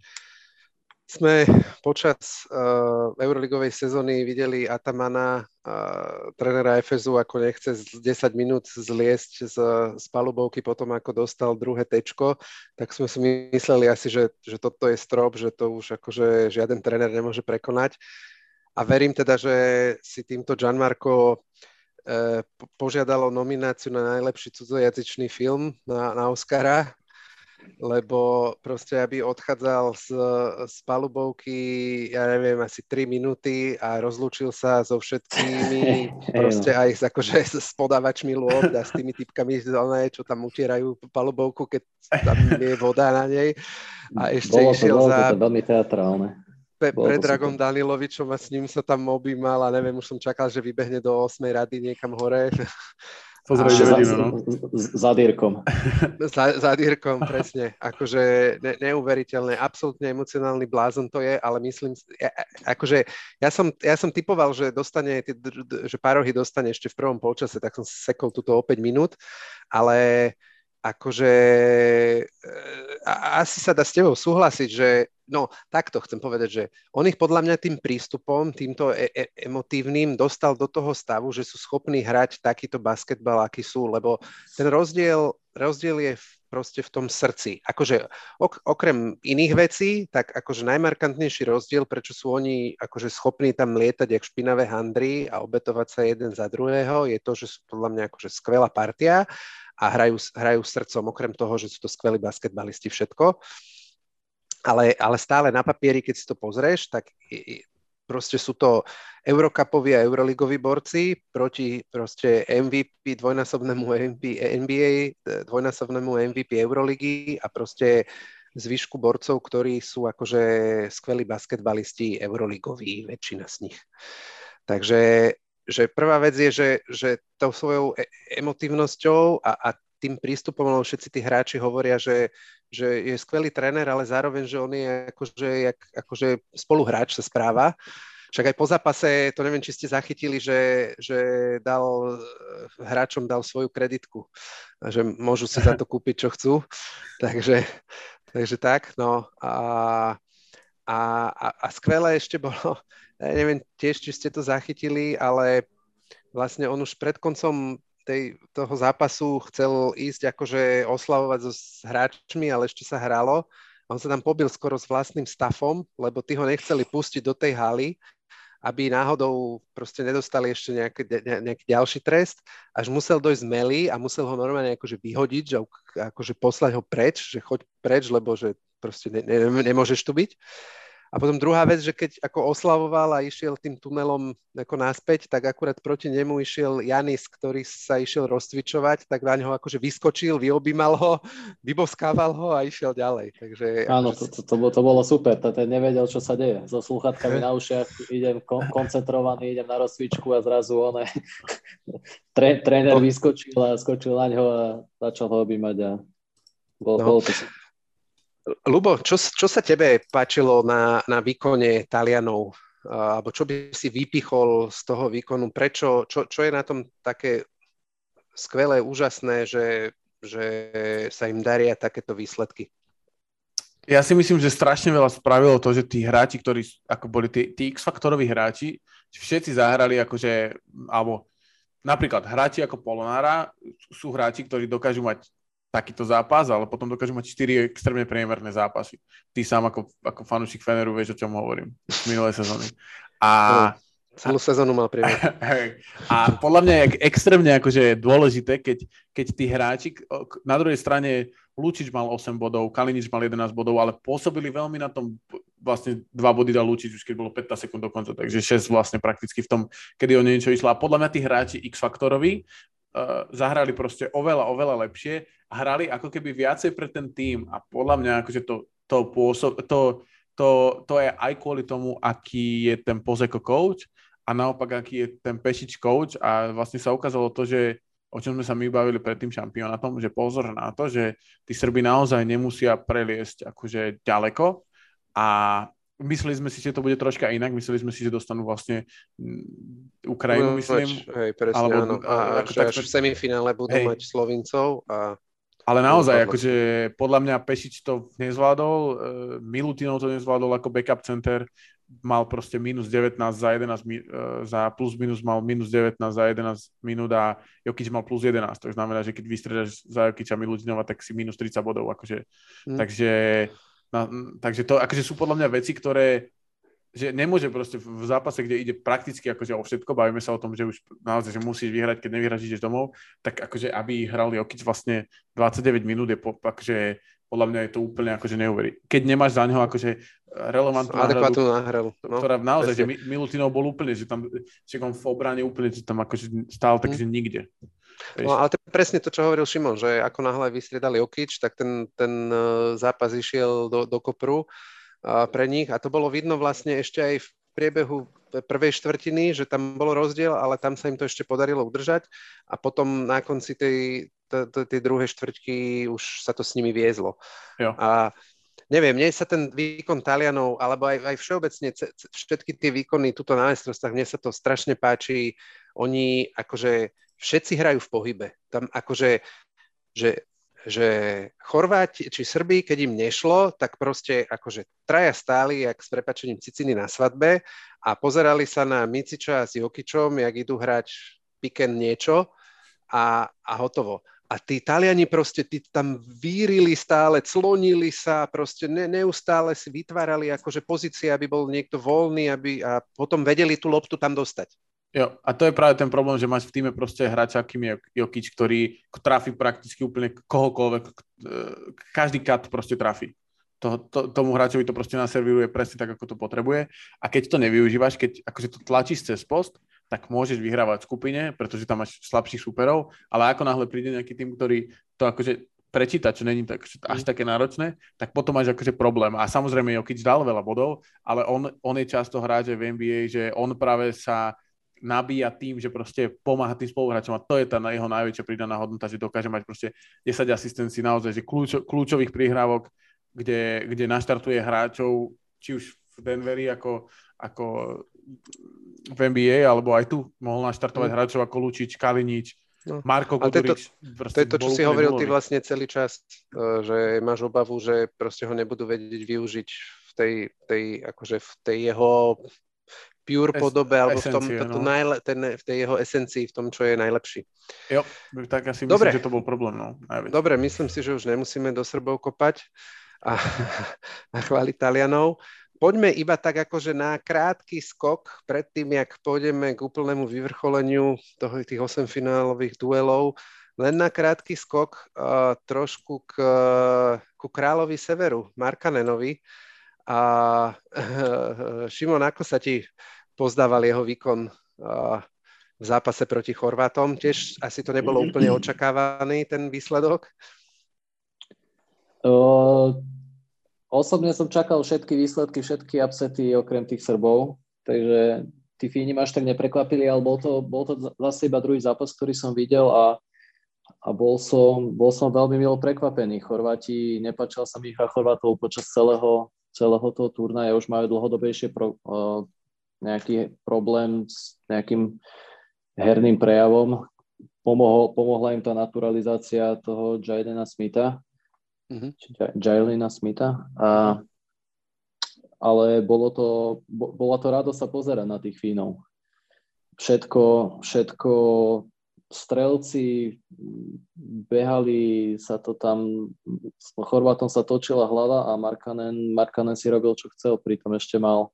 sme počas uh, Euroligovej sezóny videli Atamana, uh, trénera Efezu, ako nechce z 10 minút zliesť z, z palubovky potom, ako dostal druhé tečko, tak sme si mysleli asi, že, že toto je strop, že to už akože žiaden tréner nemôže prekonať a verím teda, že si týmto Gianmarco eh, požiadalo nomináciu na najlepší cudzojazyčný film na, na Oscara lebo proste, aby odchádzal z, z palubovky, ja neviem, asi 3 minúty a rozlúčil sa so všetkými, (laughs) proste aj akože, s podávačmi lôb a s tými typkami, čo tam utierajú palubovku, keď tam je voda na nej. A ešte bolo išiel to, bolo za... to veľmi teatrálne. Pe, pre Dragom Danilovičom a s ním sa tam objímal a neviem, už som čakal, že vybehne do 8 rady niekam hore. (laughs) Pozrieť za, rodinu, no. Za dírkom. (laughs) Za, za dírkom, presne. Akože ne, neuveriteľné, absolútne emocionálny blázon to je, ale myslím, ja, akože ja som, ja som typoval, že dostane, že Parohy dostane ešte v prvom polčase, tak som sekol túto o 5 minút, ale akože a, asi sa dá s tebou súhlasiť, že no takto chcem povedať, že on ich podľa mňa tým prístupom, týmto e- e- emotívnym dostal do toho stavu, že sú schopní hrať takýto basketbal, aký sú, lebo ten rozdiel, rozdiel je v, proste v tom srdci. Akože ok, okrem iných vecí, tak akože najmarkantnejší rozdiel, prečo sú oni akože schopní tam lietať jak špinavé handry a obetovať sa jeden za druhého, je to, že sú podľa mňa akože skvelá partia a hrajú, hrajú srdcom, okrem toho, že sú to skvelí basketbalisti všetko. Ale, ale stále na papieri, keď si to pozrieš, tak proste sú to Eurocupoví a Euroligoví borci proti proste MVP, dvojnásobnému MVP NBA, dvojnásobnému MVP Euroligy a proste zvyšku borcov, ktorí sú akože skvelí basketbalisti Euroligoví, väčšina z nich. Takže že prvá vec je, že, že tou svojou e- emotívnosťou a, a tým prístupom, lebo všetci tí hráči hovoria, že, že je skvelý tréner, ale zároveň, že on je akože, jak, akože spoluhráč sa správa. Však aj po zápase, to neviem, či ste zachytili, že, že dal, hráčom dal svoju kreditku, že môžu si za to kúpiť, čo chcú. (laughs) Takže, takže tak, no a, a, a, a skvelé ešte bolo, (laughs) ja neviem tiež, či ste to zachytili, ale vlastne on už pred koncom tej, toho zápasu chcel ísť akože oslavovať so s hráčmi, ale ešte sa hralo. On sa tam pobil skoro s vlastným stafom, lebo tí ho nechceli pustiť do tej haly, aby náhodou proste nedostali ešte nejaký, nejaký ďalší trest, až musel dojsť Meli a musel ho normálne akože vyhodiť, že akože poslať ho preč, že choď preč, lebo že proste ne, ne, nemôžeš tu byť. A potom druhá vec, že keď ako oslavoval a išiel tým tunelom ako naspäť, tak akurát proti nemu išiel Janis, ktorý sa išiel rozcvičovať, tak na ňo akože vyskočil, vyobímal ho, (laughs) vyboskával ho a išiel ďalej. Takže, Áno, akože... to, to, to, bolo, to bolo super, ten nevedel, čo sa deje. So sluchatkami (laughs) na ušiach idem kon- koncentrovaný, idem na rozcvičku a zrazu on (laughs) tre, tréner no. vyskočil a skočil na ňo a začal ho objímať a bol, no. bolo to super. Lubo, čo, čo sa tebe páčilo na, na výkone Talianov? Alebo čo by si vypichol z toho výkonu? Prečo, čo, čo je na tom také skvelé, úžasné, že, že sa im daria takéto výsledky? Ja si myslím, že strašne veľa spravilo to, že tí hráči, ktorí ako boli tí, tí X-faktoroví hráči, všetci zahrali akože, alebo napríklad hráči ako Polonára sú hráči, ktorí dokážu mať takýto zápas, ale potom dokážu mať 4 extrémne priemerné zápasy. Ty sám ako, ako fanúšik Feneru vieš, o čom hovorím z minulej sezóny. A, Celú sezónu mal priemer. (laughs) A podľa mňa je extrémne akože dôležité, keď, keď tí hráči, na druhej strane Lučič mal 8 bodov, Kalinič mal 11 bodov, ale pôsobili veľmi na tom, vlastne dva body dal Lučič už keď bolo 15 sekúnd do konca, takže 6 vlastne prakticky v tom, kedy o niečo išlo. A podľa mňa tí hráči X-faktoroví uh, zahrali proste oveľa, oveľa lepšie a hrali ako keby viacej pre ten tým a podľa mňa akože to, to, pôsob, to, to, to je aj kvôli tomu, aký je ten Pozeko coach a naopak, aký je ten Pešič coach a vlastne sa ukázalo to, že o čom sme sa my bavili pred tým šampionátom, že pozor na to, že tí Srby naozaj nemusia preliesť akože ďaleko a mysleli sme si, že to bude troška inak, mysleli sme si, že dostanú vlastne mm, Ukrajinu, myslím. Hej, presne, alebo, áno. A, ako, tak, až v semifinále budú hej. mať Slovincov a ale naozaj, akože podľa mňa Pešič to nezvládol, uh, Milutinov to nezvládol ako backup center, mal proste minus 19 za 11, uh, e, za plus minus mal minus 19 za 11 minút a Jokič mal plus 11, to znamená, že keď vystredaš za Jokiča Milutinova, tak si minus 30 bodov, akože, mm. takže No, takže to akože sú podľa mňa veci, ktoré že nemôže proste v zápase, kde ide prakticky akože o všetko, bavíme sa o tom, že už naozaj, že musíš vyhrať, keď nevyhráš, ideš domov, tak akože aby hral Jokic vlastne 29 minút je po, akože podľa mňa je to úplne akože neuveri. Keď nemáš za neho akože relevantnú adekvátnu náhradu, no, ktorá naozaj, presne. že Milutinov bol úplne, že tam, že on v obrane úplne, že tam akože stál tak, mm. že nikde. No ale to je presne to, čo hovoril Šimon, že ako náhle vystriedali Okič, tak ten, ten e, zápas išiel do, do kopru pre nich a to bolo vidno vlastne ešte aj v priebehu prvej štvrtiny, že tam bol rozdiel, ale tam sa im to ešte podarilo udržať a potom na konci tej, tej druhej štvrťky už sa to s nimi viezlo. Jo. A neviem, mne sa ten výkon Talianov, alebo aj, aj všeobecne všetky tie výkony tuto na mestrovstvách, mne sa to strašne páči. Oni akože všetci hrajú v pohybe. Tam akože, že že Chorváti či Srbi, keď im nešlo, tak proste akože traja stáli, jak s prepačením Ciciny na svadbe a pozerali sa na Miciča s Jokičom, jak idú hrať piken niečo a, a hotovo. A tí Taliani proste tí tam vírili stále, clonili sa, proste ne, neustále si vytvárali akože pozície, aby bol niekto voľný aby, a potom vedeli tú loptu tam dostať. Jo, a to je práve ten problém, že máš v týme proste hráča, akým je Jokic, ktorý trafí prakticky úplne kohokoľvek, e, každý kat proste trafí. To, to, tomu hráčovi to proste naservíruje presne tak, ako to potrebuje. A keď to nevyužívaš, keď akože to tlačíš cez post, tak môžeš vyhrávať v skupine, pretože tam máš slabších superov, ale ako náhle príde nejaký tým, ktorý to akože prečítať, čo není tak, až mm. také náročné, tak potom máš akože problém. A samozrejme Jokic dal veľa bodov, ale on, on je často hráč v NBA, že on práve sa nabíja tým, že proste pomáha tým spoluhráčom a to je tá jeho najväčšia pridaná hodnota, že dokáže mať proste 10 asistencií naozaj, že kľúčo, kľúčových príhrávok, kde, kde naštartuje hráčov, či už v Denveri ako, ako v NBA, alebo aj tu mohol naštartovať mm. hráčov ako Lučič, Kalinič, no. Marko Gudurič. To, to je to, čo si hovoril ty vlastne celý čas, e, že máš obavu, že proste ho nebudú vedieť využiť v tej, tej, akože v tej jeho pure es, podobe, alebo esencie, v, tom, to, no. najle, ten, v tej jeho esencii, v tom, čo je najlepší. Jo, tak asi myslím, Dobre. že to bol problém. No, Dobre, myslím si, že už nemusíme do Srbov kopať a, a chváliť Talianov. Poďme iba tak akože na krátky skok pred tým, jak pôjdeme k úplnému vyvrcholeniu toho, tých 8 finálových duelov. Len na krátky skok uh, trošku k, ku kráľovi Severu, Markanenovi. A (laughs) Šimon, ako sa ti pozdával jeho výkon v zápase proti Chorvátom. Tiež asi to nebolo úplne očakávaný ten výsledok? Uh, osobne som čakal všetky výsledky, všetky upsety okrem tých Srbov, takže tí Fíni ma až tak neprekvapili, ale bol to, bol to zase iba druhý zápas, ktorý som videl a, a bol, som, bol som veľmi milo prekvapený. Chorváti, nepačal sa mi hra Chorvátov počas celého, celého toho turnaja, už majú dlhodobejšie pro, uh, nejaký problém s nejakým herným prejavom. Pomohol, pomohla im tá naturalizácia toho Jadena Smitha, mm-hmm. Jalena Smitha. A, ale bolo to, bola to rado sa pozerať na tých Fínov. Všetko, všetko strelci behali, sa to tam, s Chorvátom sa točila hlava a Markanen, Markanen si robil, čo chcel, pritom ešte mal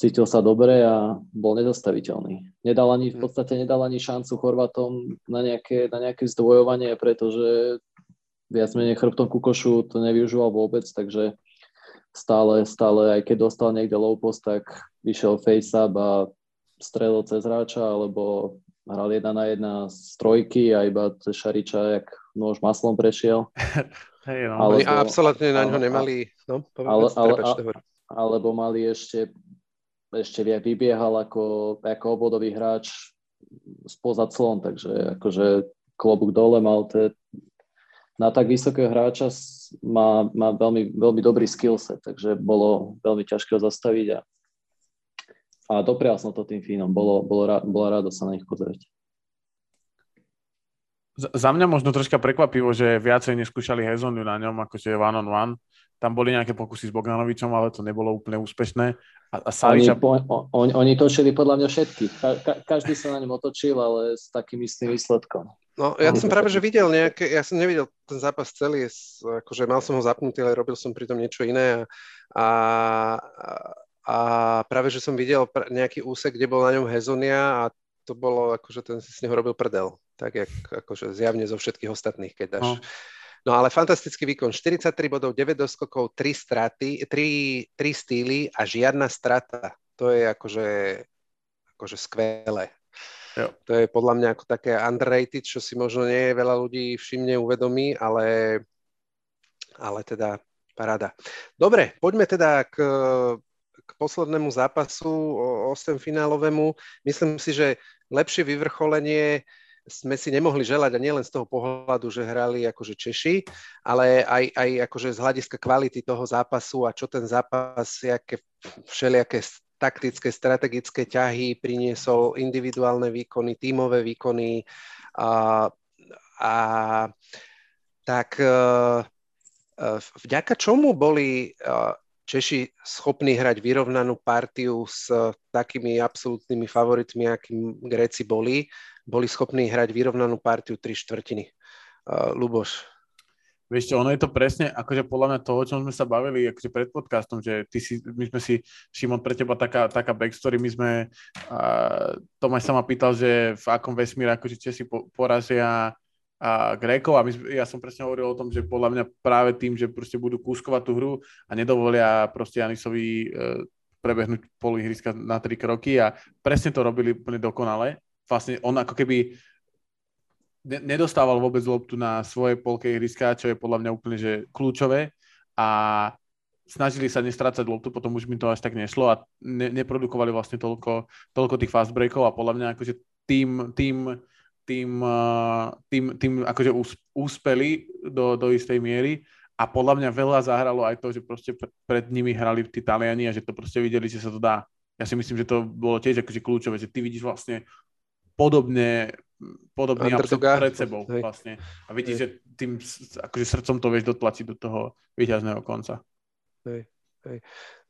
cítil sa dobre a bol nezastaviteľný. Nedal ani, v hm. podstate nedal ani šancu Chorvatom na nejaké, na nejaké zdvojovanie, pretože viac menej chrbtom Kukošu to nevyužíval vôbec, takže stále, stále, aj keď dostal niekde low post, tak vyšiel face-up a strelil cez hráča, alebo hral jedna na jedna z trojky a iba cez Šariča, jak nôž maslom prešiel. (laughs) Hey, no. Alebo, a absolútne na ňo nemali, no, ale, ale, alebo mali ešte ešte vybiehal ako, ako obvodový hráč spoza clon, takže akože klobúk dole mal te, na tak vysokého hráča má, má veľmi, veľmi dobrý skillset, takže bolo veľmi ťažké ho zastaviť a, a doprial som to tým Fínom, bolo, bolo, bola rado sa na nich pozrieť. Za mňa možno troška prekvapivo, že viacej neskúšali Hezonu na ňom, akože one on one. Tam boli nejaké pokusy s Bogdanovičom, ale to nebolo úplne úspešné. A, a Saliča... oni, po, on, oni točili podľa mňa všetky. Ka, ka, každý sa na ňom otočil, ale s takým istým výsledkom. No, ja som práve, že videl nejaké, ja som nevidel ten zápas celý, akože mal som ho zapnutý, ale robil som pritom niečo iné a, a, a práve, že som videl nejaký úsek, kde bol na ňom Hezonia a to bolo, akože ten si s neho robil prdel, tak jak, akože zjavne zo všetkých ostatných, keď dáš no No ale fantastický výkon, 43 bodov, 9 doskokov, 3 straty, 3, 3 stýly a žiadna strata. To je akože, akože skvelé. Jo. To je podľa mňa ako také underrated, čo si možno nie veľa ľudí všimne, uvedomí, ale, ale teda paráda. Dobre, poďme teda k, k poslednému zápasu, 8 finálovému. Myslím si, že lepšie vyvrcholenie sme si nemohli želať a nielen z toho pohľadu, že hrali akože Češi, ale aj, aj akože z hľadiska kvality toho zápasu a čo ten zápas, aké všelijaké taktické, strategické ťahy priniesol, individuálne výkony, tímové výkony a, a tak e, e, vďaka čomu boli e, Češi schopní hrať vyrovnanú partiu s takými absolútnymi favoritmi, akým Gréci boli, boli schopní hrať vyrovnanú partiu tri štvrtiny. Uh, Luboš. Vieš čo, ono je to presne, akože podľa mňa to, o čom sme sa bavili akože pred podcastom, že ty si, my sme si, Šimon, pre teba taká, taká backstory, my sme, uh, Tomáš sa ma pýtal, že v akom vesmíre akože Česi po, porazia a Grékov a my, ja som presne hovoril o tom, že podľa mňa práve tým, že proste budú kúskovať tú hru a nedovolia proste Janisovi uh, prebehnúť pol ihriska na tri kroky a presne to robili úplne dokonale. Vlastne on ako keby nedostával vôbec loptu na svoje polke ihriska, čo je podľa mňa úplne že kľúčové. A snažili sa nestrácať loptu, potom už mi to až tak nešlo a ne, neprodukovali vlastne toľko, toľko tých fast breakov a podľa mňa akože tým, tým, tým, tým, tým akože úspeli do, do istej miery a podľa mňa veľa zahralo aj to, že proste pred nimi hrali tí Taliani a že to proste videli, že sa to dá. Ja si myslím, že to bolo tiež akože kľúčové, že ty vidíš vlastne podobne, podobný pred sebou hej. vlastne. A vidíš, hej. že tým akože srdcom to vieš dotlačiť do toho výťazného konca. Hej. Hej.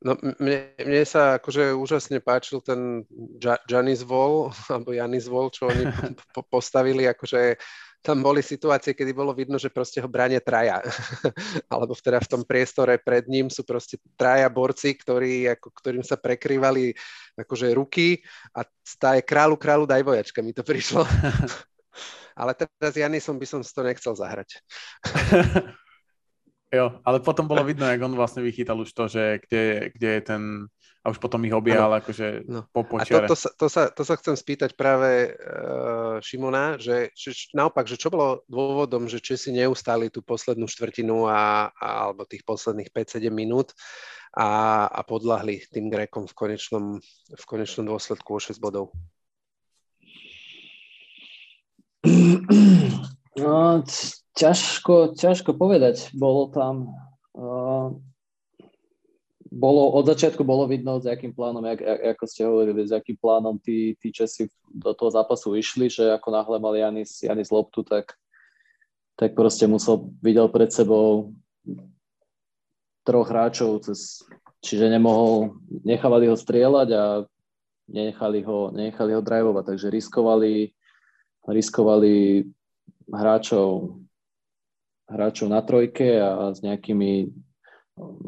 No mne, mne sa akože úžasne páčil ten Janis Vol, (laughs) alebo Janis Vol, čo oni (laughs) po, postavili, akože tam boli situácie, kedy bolo vidno, že proste ho bránia traja. (laughs) Alebo teda v tom priestore pred ním sú proste traja borci, ktorí, ako, ktorým sa prekrývali akože ruky a tá je kráľu, kráľu daj vojačka, mi to prišlo. Ale teraz Janisom by som to nechcel zahrať. Jo, ale potom bolo vidno, jak on vlastne vychytal už to, že kde, kde je ten, a už potom ich objal akože no. po počiare. A to, to, sa, to, sa, to sa chcem spýtať práve uh, Šimona, že, že naopak, že čo bolo dôvodom, že Česi neustáli tú poslednú štvrtinu a, a, alebo tých posledných 5-7 minút a, a podľahli tým Grékom v konečnom, v konečnom dôsledku o 6 bodov? No, ťažko, ťažko povedať. Bolo tam... Uh, bolo, od začiatku bolo vidno, s akým plánom, jak, ako ste hovorili, s akým plánom tí, tí Česi do toho zápasu išli, že ako náhle mal Janis, Janis loptu, tak, tak proste musel, videl pred sebou troch hráčov, cez, čiže nemohol, nechávali ho strieľať a nenechali ho, nenechali ho drivovať, takže riskovali, riskovali hráčov, hráčov na trojke a s nejakými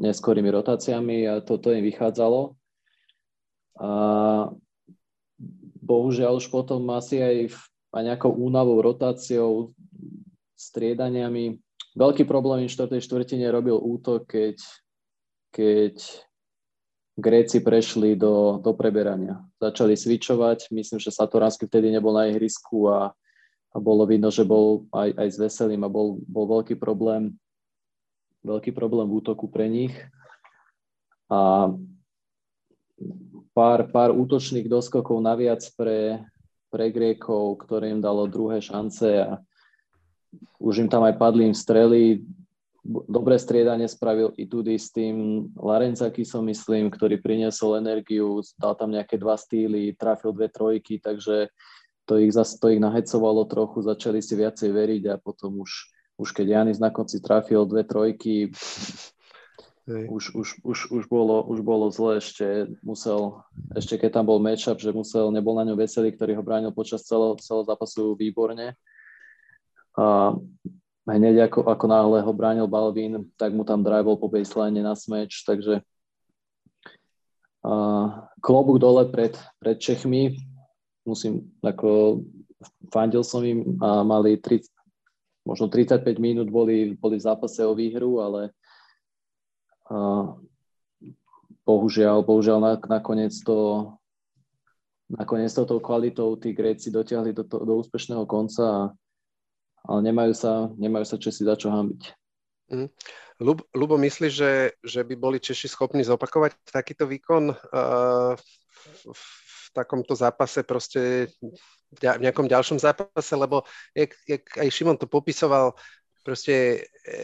neskorými rotáciami a toto im vychádzalo. A bohužiaľ už potom asi aj, aj nejakou únavou, rotáciou, striedaniami. Veľký problém v 4. štvrtine robil útok, keď, keď Gréci prešli do, do preberania. Začali svičovať, myslím, že Satoransky vtedy nebol na ihrisku a a bolo vidno, že bol aj, aj s Veselým a bol, bol veľký problém veľký problém v útoku pre nich. A pár, pár útočných doskokov naviac pre, pre Grékov, ktoré im dalo druhé šance a už im tam aj padli im strely. Dobré striedanie spravil i tudy s tým som myslím, ktorý priniesol energiu, dal tam nejaké dva stýly, trafil dve trojky, takže to ich zase to ich nahecovalo trochu, začali si viacej veriť a potom už, už keď Janis na konci trafil dve trojky, už, už, už, už, bolo, už bolo zle, ešte musel, ešte keď tam bol matchup, že musel, nebol na ňom veselý, ktorý ho bránil počas celého, celého zápasu výborne. A hneď ako, ako náhle ho bránil Balvin, tak mu tam drivel po baseline na smeč, takže uh, klobúk dole pred, pred Čechmi, musím, ako fandil som im a mali 30, možno 35 minút boli, boli v zápase o výhru, ale uh, bohužiaľ, bohužiaľ na, nakoniec to nakoniec to tou kvalitou tí Gréci dotiahli do, to, do úspešného konca, ale nemajú sa, nemajú sa Česi za čo hambiť. Mm. Lubo, myslíš, že, že by boli Češi schopní zopakovať takýto výkon uh, v takomto zápase proste v nejakom ďalšom zápase, lebo jak, jak aj Šimon to popisoval, proste e,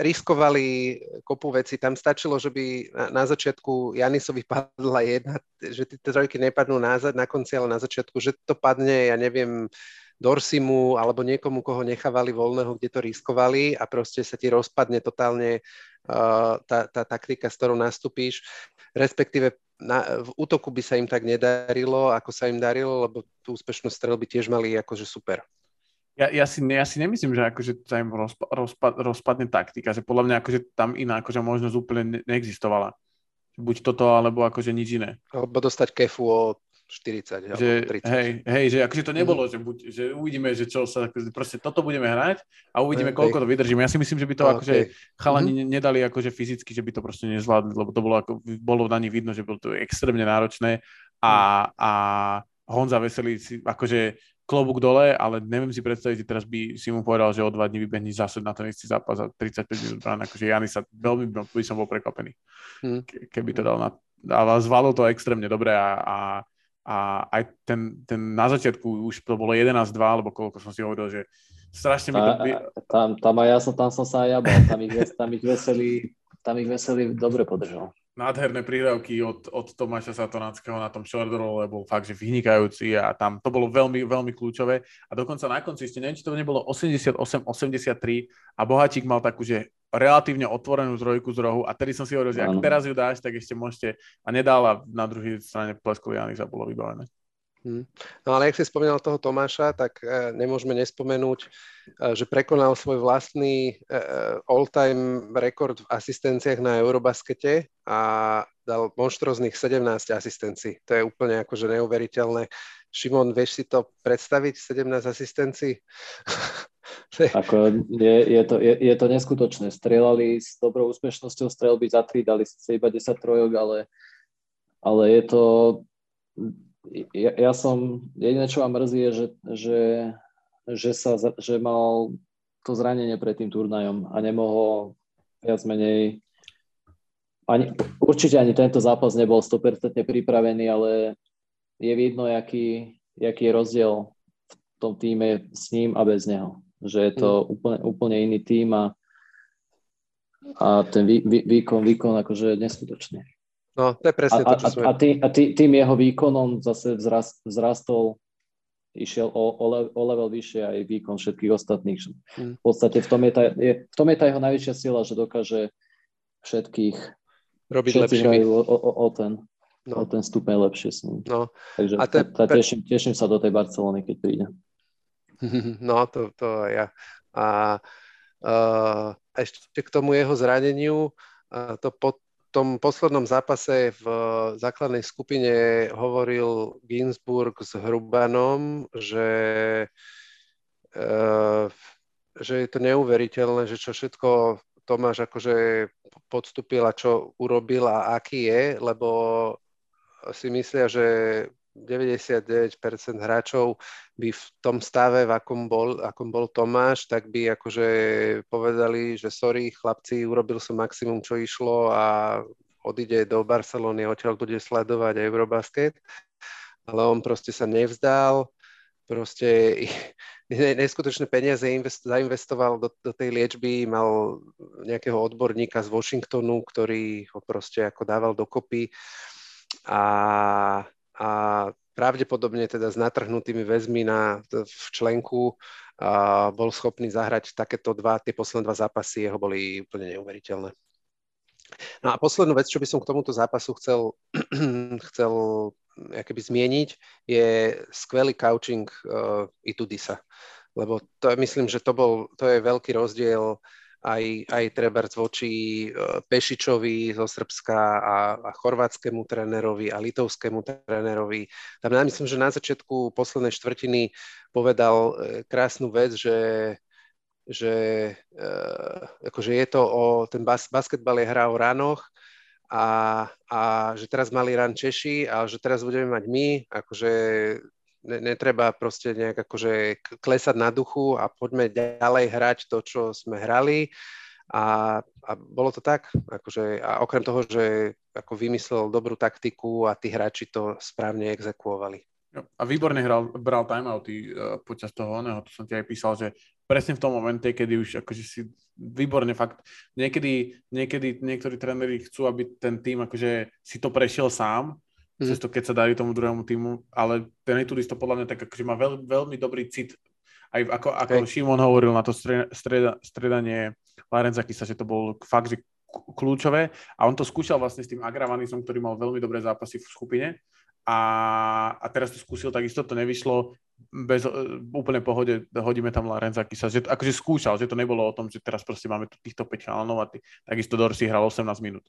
riskovali kopu veci. Tam stačilo, že by na, na začiatku Janisovi padla jedna, že tie trojky nepadnú na, na konci, ale na začiatku, že to padne, ja neviem, Dorsimu alebo niekomu, koho nechávali voľného, kde to riskovali a proste sa ti rozpadne totálne uh, tá, tá taktika, s ktorou nastúpíš. Respektíve na, v útoku by sa im tak nedarilo, ako sa im darilo, lebo tú úspešnú strelby tiež mali akože super. Ja, ja, si, ja si nemyslím, že akože sa im rozpa, rozpa, rozpadne taktika, že podľa mňa akože tam iná akože možnosť úplne ne, neexistovala. Buď toto, alebo akože nič iné. Alebo dostať kefu o 40 že, 30. Hej, hej, že akože to nebolo, mm. že, buď, že uvidíme, že čo sa, akože proste toto budeme hrať a uvidíme, hey, koľko to vydržíme. Ja si myslím, že by to okay. akože chalani mm-hmm. nedali akože fyzicky, že by to proste nezvládli, lebo to bolo, ako, bolo na nich vidno, že bolo to extrémne náročné a, mm. a Honza Veselý si akože klobúk dole, ale neviem si predstaviť, že teraz by si mu povedal, že o dva dní vybehne zase na ten istý zápas a 35 minút brán, akože Jani sa veľmi by som bol prekvapený, hmm. keby to dal na... Ale zvládol to extrémne dobre a, a, a aj ten, ten na začiatku už to bolo 11-2, alebo koľko som si hovoril, že strašne mi to... Tam, tam, aj ja som, tam som sa aj ja bol, tam ich, tam ich veselý, tam ich veselý dobre podržal nádherné prídavky od, od Tomáša Satonáckého na tom shoulder bol fakt, že vynikajúci a tam to bolo veľmi, veľmi kľúčové. A dokonca na konci ešte neviem, či to nebolo 88-83 a Bohačík mal takú, že relatívne otvorenú trojku z rohu a tedy som si hovoril, že ak teraz ju dáš, tak ešte môžete a nedala na druhej strane pleskol Janis a bolo vybavené. Hmm. No ale ak si spomínal toho Tomáša, tak e, nemôžeme nespomenúť, e, že prekonal svoj vlastný e, all-time rekord v asistenciách na Eurobaskete a dal monštrozných 17 asistencií. To je úplne akože neuveriteľné. Šimon, vieš si to predstaviť, 17 asistencií? (laughs) (laughs) Ako je, je, to, je, je to neskutočné. Strelali s dobrou úspešnosťou strelby za 3, dali si iba 10 trojok, ale, ale je to ja, ja som, jediné, čo ma mrzí, je, že, že, že, sa, že mal to zranenie pred tým turnajom a nemohol viac menej ani, určite ani tento zápas nebol 100% pripravený, ale je vidno, aký, aký je rozdiel v tom týme s ním a bez neho. Že je to mm. úplne, úplne iný tým a, a ten vý, vý, výkon, výkon akože neskutočný. No, to je presne a, to, čo sme... A, tý, a tý, tým jeho výkonom zase vzrast, vzrastol, išiel o, o, le, o level vyššie aj výkon všetkých ostatných. Hmm. V podstate v tom je, tá, je, v tom je tá jeho najväčšia sila, že dokáže všetkých robiť lepšie. O, o, o, ten, no. o ten stupeň lepšie s ním. No. Takže a te, tá, teším, teším sa do tej Barcelony, keď príde. (laughs) No, to, to ja. A uh, ešte k tomu jeho zraneniu, uh, to pod, tom poslednom zápase v základnej skupine hovoril Ginsburg s Hrubanom, že, e, že je to neuveriteľné, že čo všetko Tomáš akože podstúpil a čo urobil a aký je, lebo si myslia, že 99% hráčov by v tom stave, v akom bol, akom bol Tomáš, tak by akože povedali, že sorry chlapci, urobil som maximum, čo išlo a odíde do Barcelony, odtiaľ bude sledovať Eurobasket. Ale on proste sa nevzdal, proste (laughs) neskutočné peniaze invest, zainvestoval do, do tej liečby, mal nejakého odborníka z Washingtonu, ktorý ho proste ako dával dokopy a a pravdepodobne teda s natrhnutými väzmi na, v členku a bol schopný zahrať takéto dva, tie posledné dva zápasy, jeho boli úplne neuveriteľné. No a poslednú vec, čo by som k tomuto zápasu chcel, (clears throat) chcel keby zmieniť, je skvelý coaching uh, Itudisa. Lebo to je, myslím, že to, bol, to je veľký rozdiel aj, aj Treberc voči e, Pešičovi zo Srbska a, a chorvátskému trénerovi a litovskému trénerovi. Tam ja myslím, že na začiatku poslednej štvrtiny povedal e, krásnu vec, že že uh, akože je to o, ten bas, basketbal je hra o ránoch a, a že teraz mali ran Češi a že teraz budeme mať my, akože netreba proste nejak akože klesať na duchu a poďme ďalej hrať to, čo sme hrali a, a bolo to tak, akože, a okrem toho, že ako vymyslel dobrú taktiku a tí hráči to správne exekuovali. A výborne hral, bral timeouty uh, počas toho oného, to som ti aj písal, že presne v tom momente, kedy už akože si výborne fakt, niekedy, niekedy niektorí tréneri chcú, aby ten tým akože si to prešiel sám, mm. cez to, keď sa darí tomu druhému týmu, ale ten to podľa mňa tak akože má veľ, veľmi dobrý cit, aj ako, ako okay. Šimon hovoril na to streda, stredanie Larenza Kisa, že to bol fakt, že kľúčové. A on to skúšal vlastne s tým Agravanisom, ktorý mal veľmi dobré zápasy v skupine. A, a teraz to skúsil, takisto to nevyšlo, bez úplne pohode hodíme tam Lorenza Kisa, že akože skúšal, že to nebolo o tom, že teraz proste máme tu týchto 5 chalanov a ty, takisto Dorsi hral 18 minút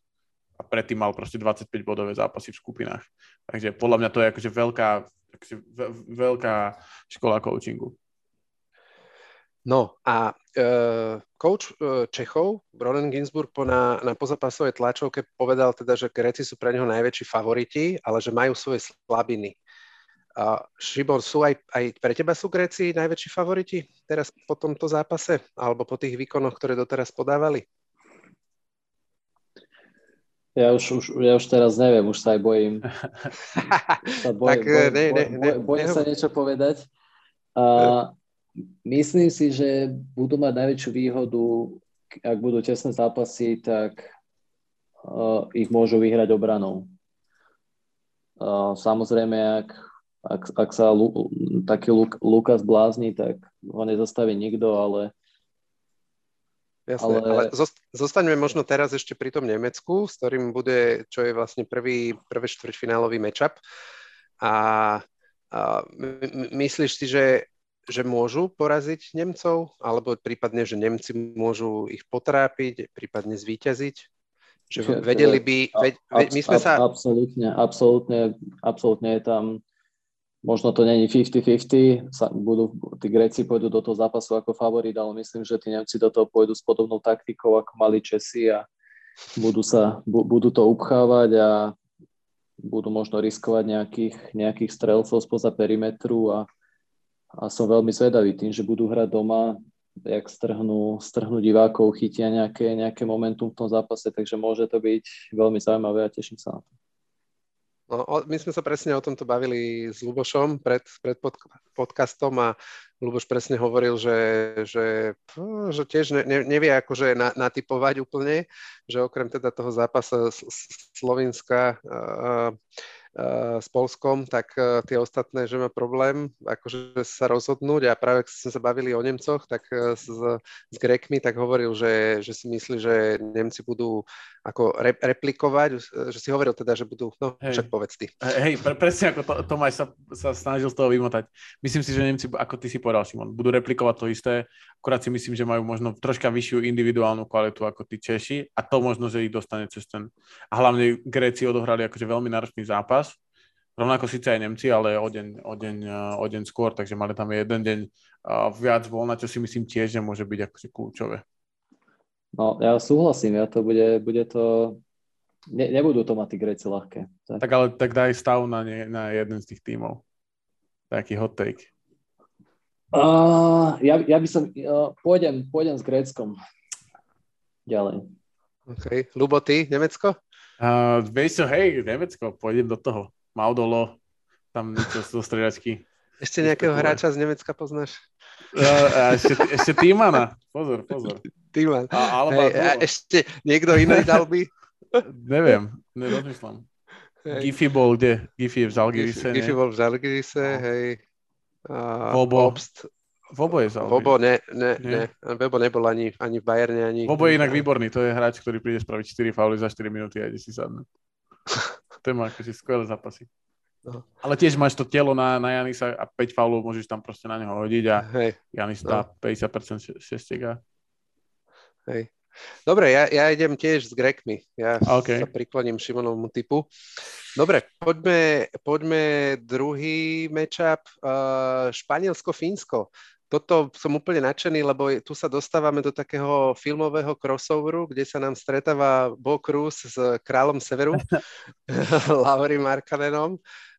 a predtým mal proste 25 bodové zápasy v skupinách. Takže podľa mňa to je akože veľká, akože veľká škola coachingu. No a uh, coach uh, Čechov, Roland Ginsburg, po na, na pozapasovej tlačovke povedal teda, že Gréci sú pre neho najväčší favoriti, ale že majú svoje slabiny. Uh, Šibor, sú aj, aj pre teba sú Gréci najväčší favoriti teraz po tomto zápase? Alebo po tých výkonoch, ktoré doteraz podávali? Ja už, už, ja už teraz neviem, už sa aj bojím. (laughs) sa bojím, tak, bojím, ne, ne, bojím, bojím, bojím sa niečo povedať. Uh, Myslím si, že budú mať najväčšiu výhodu, ak budú tesné zápasy, tak uh, ich môžu vyhrať obranou. Uh, samozrejme, ak, ak, ak sa Lu, taký Luk, Lukas blázni, tak ho nezastaví nikto, ale Jasné, ale... ale zostaňme možno teraz ešte pri tom Nemecku, s ktorým bude, čo je vlastne prvý, prvý štvrťfinálový matchup. A, a my, myslíš si, že že môžu poraziť Nemcov, alebo prípadne, že Nemci môžu ich potrápiť, prípadne zvíťaziť? Že vedeli by... Ve, ve, my sme sa... Absolútne, absolútne, absolútne je tam... Možno to není 50-50, budú, tí Gréci pôjdu do toho zápasu ako favorit, ale myslím, že tí Nemci do toho pôjdu s podobnou taktikou, ako mali Česi a budú, sa, budú to upchávať a budú možno riskovať nejakých, nejakých strelcov spoza perimetru a a som veľmi zvedavý tým, že budú hrať doma, jak strhnú, strhnú divákov, chytia nejaké, nejaké momentum v tom zápase, takže môže to byť veľmi zaujímavé a teším sa na to. No, my sme sa presne o tomto bavili s Lubošom pred, pred pod, podcastom a Luboš presne hovoril, že, že, že tiež ne, nevie akože na, natypovať úplne, že okrem teda toho zápasa Slovenska uh, s Polskom, tak eh, tie ostatné, že má problém akože sa rozhodnúť a práve keď sme sa bavili o Nemcoch, tak eh, s, s Grekmi, tak hovoril, že, že si myslí, že Nemci budú ako re, replikovať, že si hovoril teda, že budú, no hej. však povedz ty. Hej, pre, presne ako to, Tomáš sa, sa snažil z toho vymotať. Myslím si, že Nemci, ako ty si povedal, Simon, budú replikovať to isté, akurát si myslím, že majú možno troška vyššiu individuálnu kvalitu ako tí Češi a to možno, že ich dostane cez ten. A hlavne Gréci odohrali akože veľmi náročný zápas Rovnako síce aj Nemci, ale o deň, o deň, o deň skôr, takže mali tam jeden deň viac voľna, čo si myslím tiež, že môže byť akože kľúčové. No, ja súhlasím, ja to bude, bude to, ne, nebudú to mať tí Gréci ľahké. Tak. tak ale tak daj stav na, ne, na jeden z tých tímov. Taký hot take. Uh, ja, ja by som, uh, pôjdem, pôjdem s Gréckom ďalej. OK. Lubo, ty, Nemecko? Uh, vieš čo, hej, Nemecko, pôjdem do toho. Maudolo, tam niečo zo stredačky. Ešte nejakého ešte hráča z Nemecka poznáš? Uh, a ešte, ešte Týmana. Pozor, pozor. Týman. A, hey, a ešte niekto iný dal by? (laughs) Neviem, nerozmýšľam. Hey. Giffy bol kde? Giffy je v Žalgirise, Giffy bol v Žalgirise, no. hej. Vobo. Obst. Vobo je Žalgiris. Vobo, ne, ne, ne. Vobo nebol ani, ani v Bayerne, ani... Vobo je inak výborný, to je hráč, ktorý príde spraviť 4 fauly za 4 minúty a ide si sadnúť. (laughs) to má akože skvelé zápasy. No. Ale tiež máš to telo na, na Janisa a 5 faulov môžeš tam proste na neho hodiť a Hej. Janis dá no. 50% šestiek. Hej. Dobre, ja, ja idem tiež s Grekmi. Ja okay. sa prikloním Šimonovmu typu. Dobre, poďme, poďme druhý matchup. Uh, Španielsko-Fínsko. toto som úplne nadšený, lebo tu sa dostávame do takého filmového crossoveru, kde sa nám stretáva Bo Cruz s kráľom Severu, (laughs) Lauri Markanenom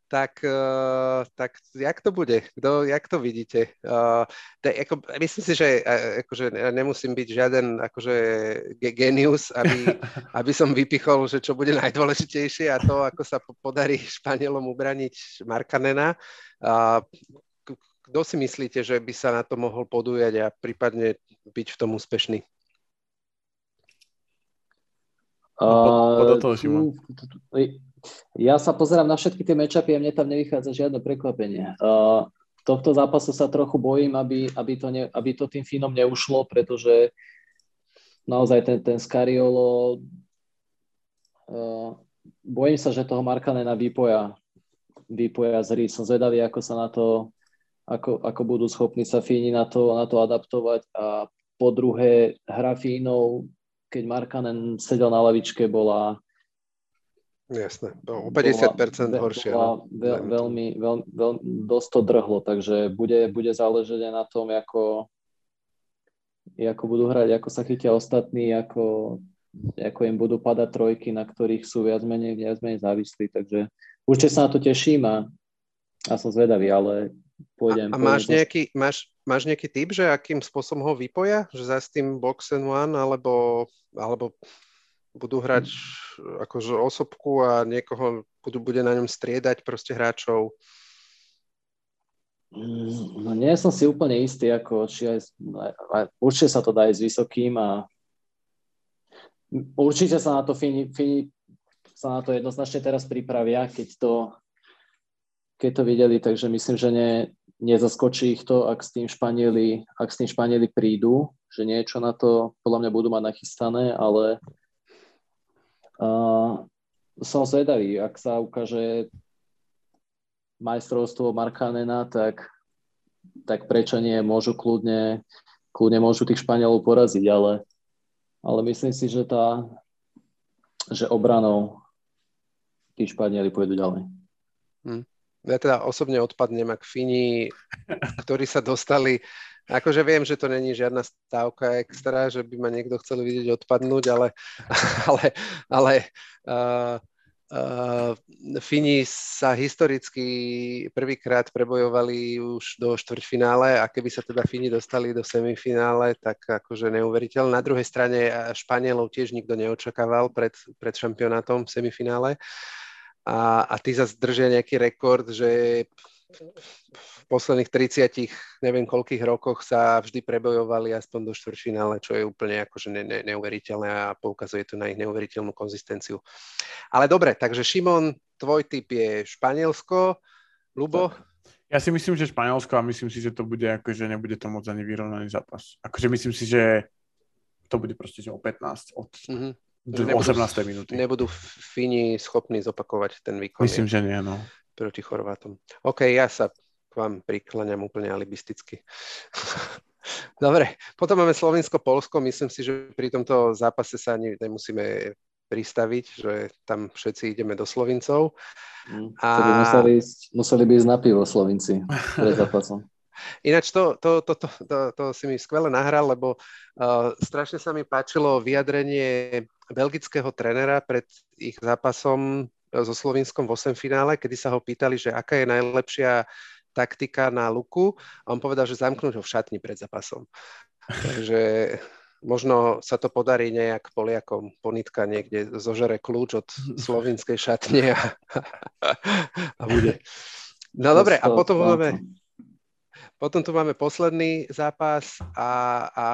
tak, uh, tak jak to bude? Kdo, jak to vidíte? Uh, to, ako, myslím si, že uh, akože nemusím byť žiaden akože genius, aby, aby som vypichol, že čo bude najdôležitejšie a to, ako sa podarí Španielom ubraniť Markanena. Uh, kto si myslíte, že by sa na to mohol podujať a prípadne byť v tom úspešný? Uh, ja sa pozerám na všetky tie matchupy a mne tam nevychádza žiadne prekvapenie. Uh, tohto zápasu sa trochu bojím, aby, aby, to, ne, aby to tým Fínom neušlo, pretože naozaj ten, ten Scariolo uh, bojím sa, že toho Markanena vypoja, vypoja z hry. Som zvedavý, ako sa na to ako, ako budú schopní sa Fíni na to, na to adaptovať a po druhé hra Fínov, keď Markanen sedel na lavičke, bola Jasné, o 50% bola, horšia. Bola no. veľ, veľmi, veľ, veľ, dosť to drhlo, takže bude, bude záležať aj na tom, ako, ako budú hrať, ako sa chytia ostatní, ako, ako im budú padať trojky, na ktorých sú viac menej, viac menej závislí, takže určite sa na to teším a, a som zvedavý, ale pôjdem. A, a máš, pôjdem nejaký, máš, máš nejaký typ, že akým spôsobom ho vypoja? Že za s tým box and one, alebo, alebo budú hrať akože osobku a niekoho budú, bude na ňom striedať proste hráčov? Mm, no nie som si úplne istý, ako či aj, určite sa to dá aj s vysokým a určite sa na to Fini, Fini sa na to jednoznačne teraz pripravia, keď to, keď to videli, takže myslím, že ne, nezaskočí ich to, ak s tým Španieli, ak s tým Španieli prídu, že niečo na to podľa mňa budú mať nachystané, ale Som zvedavý, ak sa ukáže majstrovstvo Markanena, tak, tak prečo nie, môžu kľudne, kľudne môžu tých Španielov poraziť, ale, ale myslím si, že tá, že obranou tí Španieli pôjdu ďalej. Hm. Ja teda osobne odpadnem, ak Fini, ktorí sa dostali Akože viem, že to není žiadna stávka extra, že by ma niekto chcel vidieť odpadnúť, ale, (laughs) ale, ale uh, uh, Fini sa historicky prvýkrát prebojovali už do štvrťfinále a keby sa teda Fini dostali do semifinále, tak akože neuveriteľ. Na druhej strane Španielov tiež nikto neočakával pred, pred šampionátom v semifinále. A, a tí zase držia nejaký rekord, že v posledných 30 neviem koľkých rokoch sa vždy prebojovali aspoň do štvrťfinále, čo je úplne akože ne, ne, neuveriteľné a poukazuje to na ich neuveriteľnú konzistenciu. Ale dobre, takže Šimon, tvoj typ je Španielsko, Lubo? Ja si myslím, že Španielsko a myslím si, že to bude akože nebude to moc ani vyrovnaný zápas. Akože myslím si, že to bude proste že o 15 od mm-hmm. 18. minúty. Nebudú Fíni schopní zopakovať ten výkon. Myslím, že nie, no proti Chorvátom. OK, ja sa k vám prikláňam úplne alibisticky. (laughs) Dobre, potom máme Slovensko-Polsko. Myslím si, že pri tomto zápase sa ani nemusíme pristaviť, že tam všetci ideme do Slovincov. Mm, a... by museli, ísť, museli by ísť na pivo Slovinci pred (laughs) zápasom. Ináč to, to, to, to, to, to si mi skvele nahral, lebo uh, strašne sa mi páčilo vyjadrenie belgického trenera pred ich zápasom so Slovinskom v 8 finále, kedy sa ho pýtali, že aká je najlepšia taktika na luku a on povedal, že zamknúť ho v šatni pred zápasom. Takže možno sa to podarí nejak Poliakom. Ponitka niekde zožere kľúč od slovinskej šatne a, a bude. No dobre, a potom máme, potom tu máme posledný zápas a, a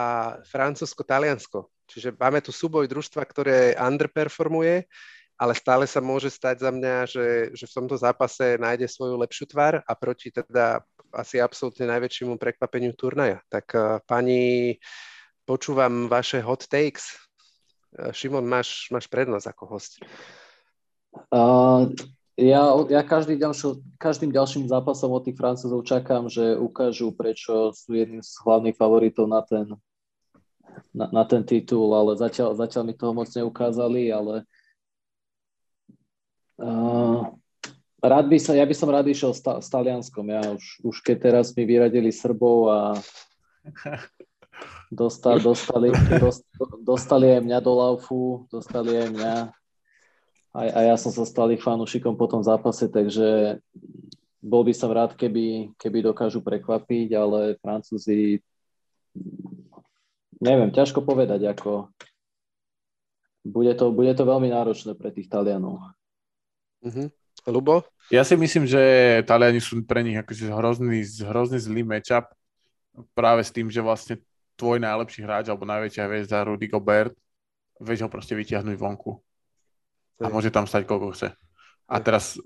Francúzsko-Taliansko. Čiže máme tu súboj družstva, ktoré underperformuje ale stále sa môže stať za mňa, že, že v tomto zápase nájde svoju lepšiu tvár a proti teda asi absolútne najväčšiemu prekvapeniu turnaja. Tak uh, pani, počúvam vaše hot takes. Uh, Šimon, máš, máš prednosť ako host. Uh, ja, ja každý ďalšo, každým ďalším zápasom od tých Francúzov čakám, že ukážu, prečo sú jedným z hlavných favoritov na ten, na, na ten titul, ale zatiaľ, zatiaľ mi toho moc neukázali, ale rád by som, ja by som rád išiel s Talianskom. Ja už, už keď teraz mi vyradili Srbov a (laughs) dostali, dostali, dostali aj mňa do laufu, dostali aj mňa. A, a ja som sa stal ich fanúšikom po tom zápase, takže bol by som rád, keby, keby dokážu prekvapiť, ale Francúzi, neviem, ťažko povedať, ako bude to, bude to veľmi náročné pre tých Talianov. Mm-hmm. Lubo? Ja si myslím, že Taliani sú pre nich akože hrozný, hrozný zlý matchup práve s tým, že vlastne tvoj najlepší hráč alebo najväčšia hviezda Rudy Gobert, vieš ho proste vyťahnuť vonku. A môže tam stať koľko chce. A teraz e,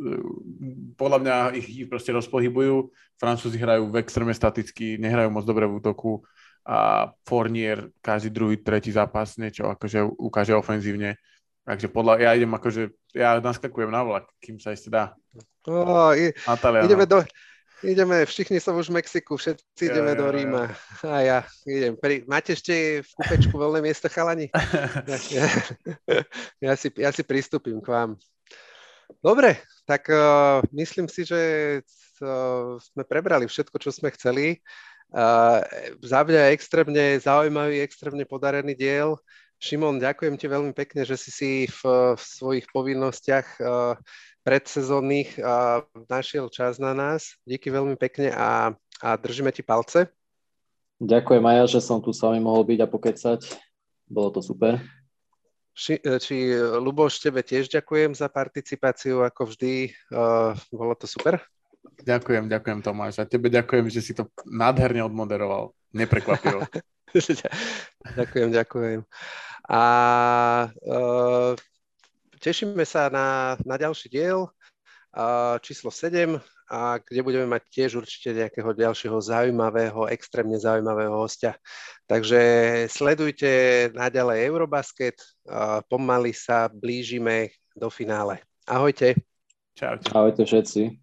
podľa mňa ich proste rozpohybujú. Francúzi hrajú v extrémne staticky, nehrajú moc dobre v útoku a Fournier každý druhý, tretí zápas niečo akože ukáže ofenzívne. Takže podľa, ja idem akože, ja naskakujem na vlak, kým sa ešte dá. Oh, i, ideme, do, ideme, všichni sú už v Mexiku, všetci ja, ideme ja, do Ríma. Ja. A ja idem. Pri, máte ešte v kúpečku voľné miesto, chalani? ja, (laughs) ja, si, ja si pristúpim k vám. Dobre, tak uh, myslím si, že uh, sme prebrali všetko, čo sme chceli. Uh, za mňa extrémne zaujímavý, extrémne podarený diel. Šimon, ďakujem ti veľmi pekne, že si si v, v svojich povinnostiach uh, predsezónnych uh, našiel čas na nás. Díky veľmi pekne a, a držíme ti palce. Ďakujem aj ja, že som tu s vami mohol byť a pokecať. Bolo to super. Či, či Luboš, tebe tiež ďakujem za participáciu, ako vždy. Uh, bolo to super. Ďakujem, ďakujem Tomáš. A tebe ďakujem, že si to nádherne odmoderoval. Neprekvapilo. (laughs) (laughs) ďakujem, ďakujem. A uh, tešíme sa na, na ďalší diel, uh, číslo 7, a kde budeme mať tiež určite nejakého ďalšieho zaujímavého, extrémne zaujímavého hostia. Takže sledujte naďalej Eurobasket, uh, pomaly sa blížime do finále. Ahojte. Čaute. Ahojte všetci.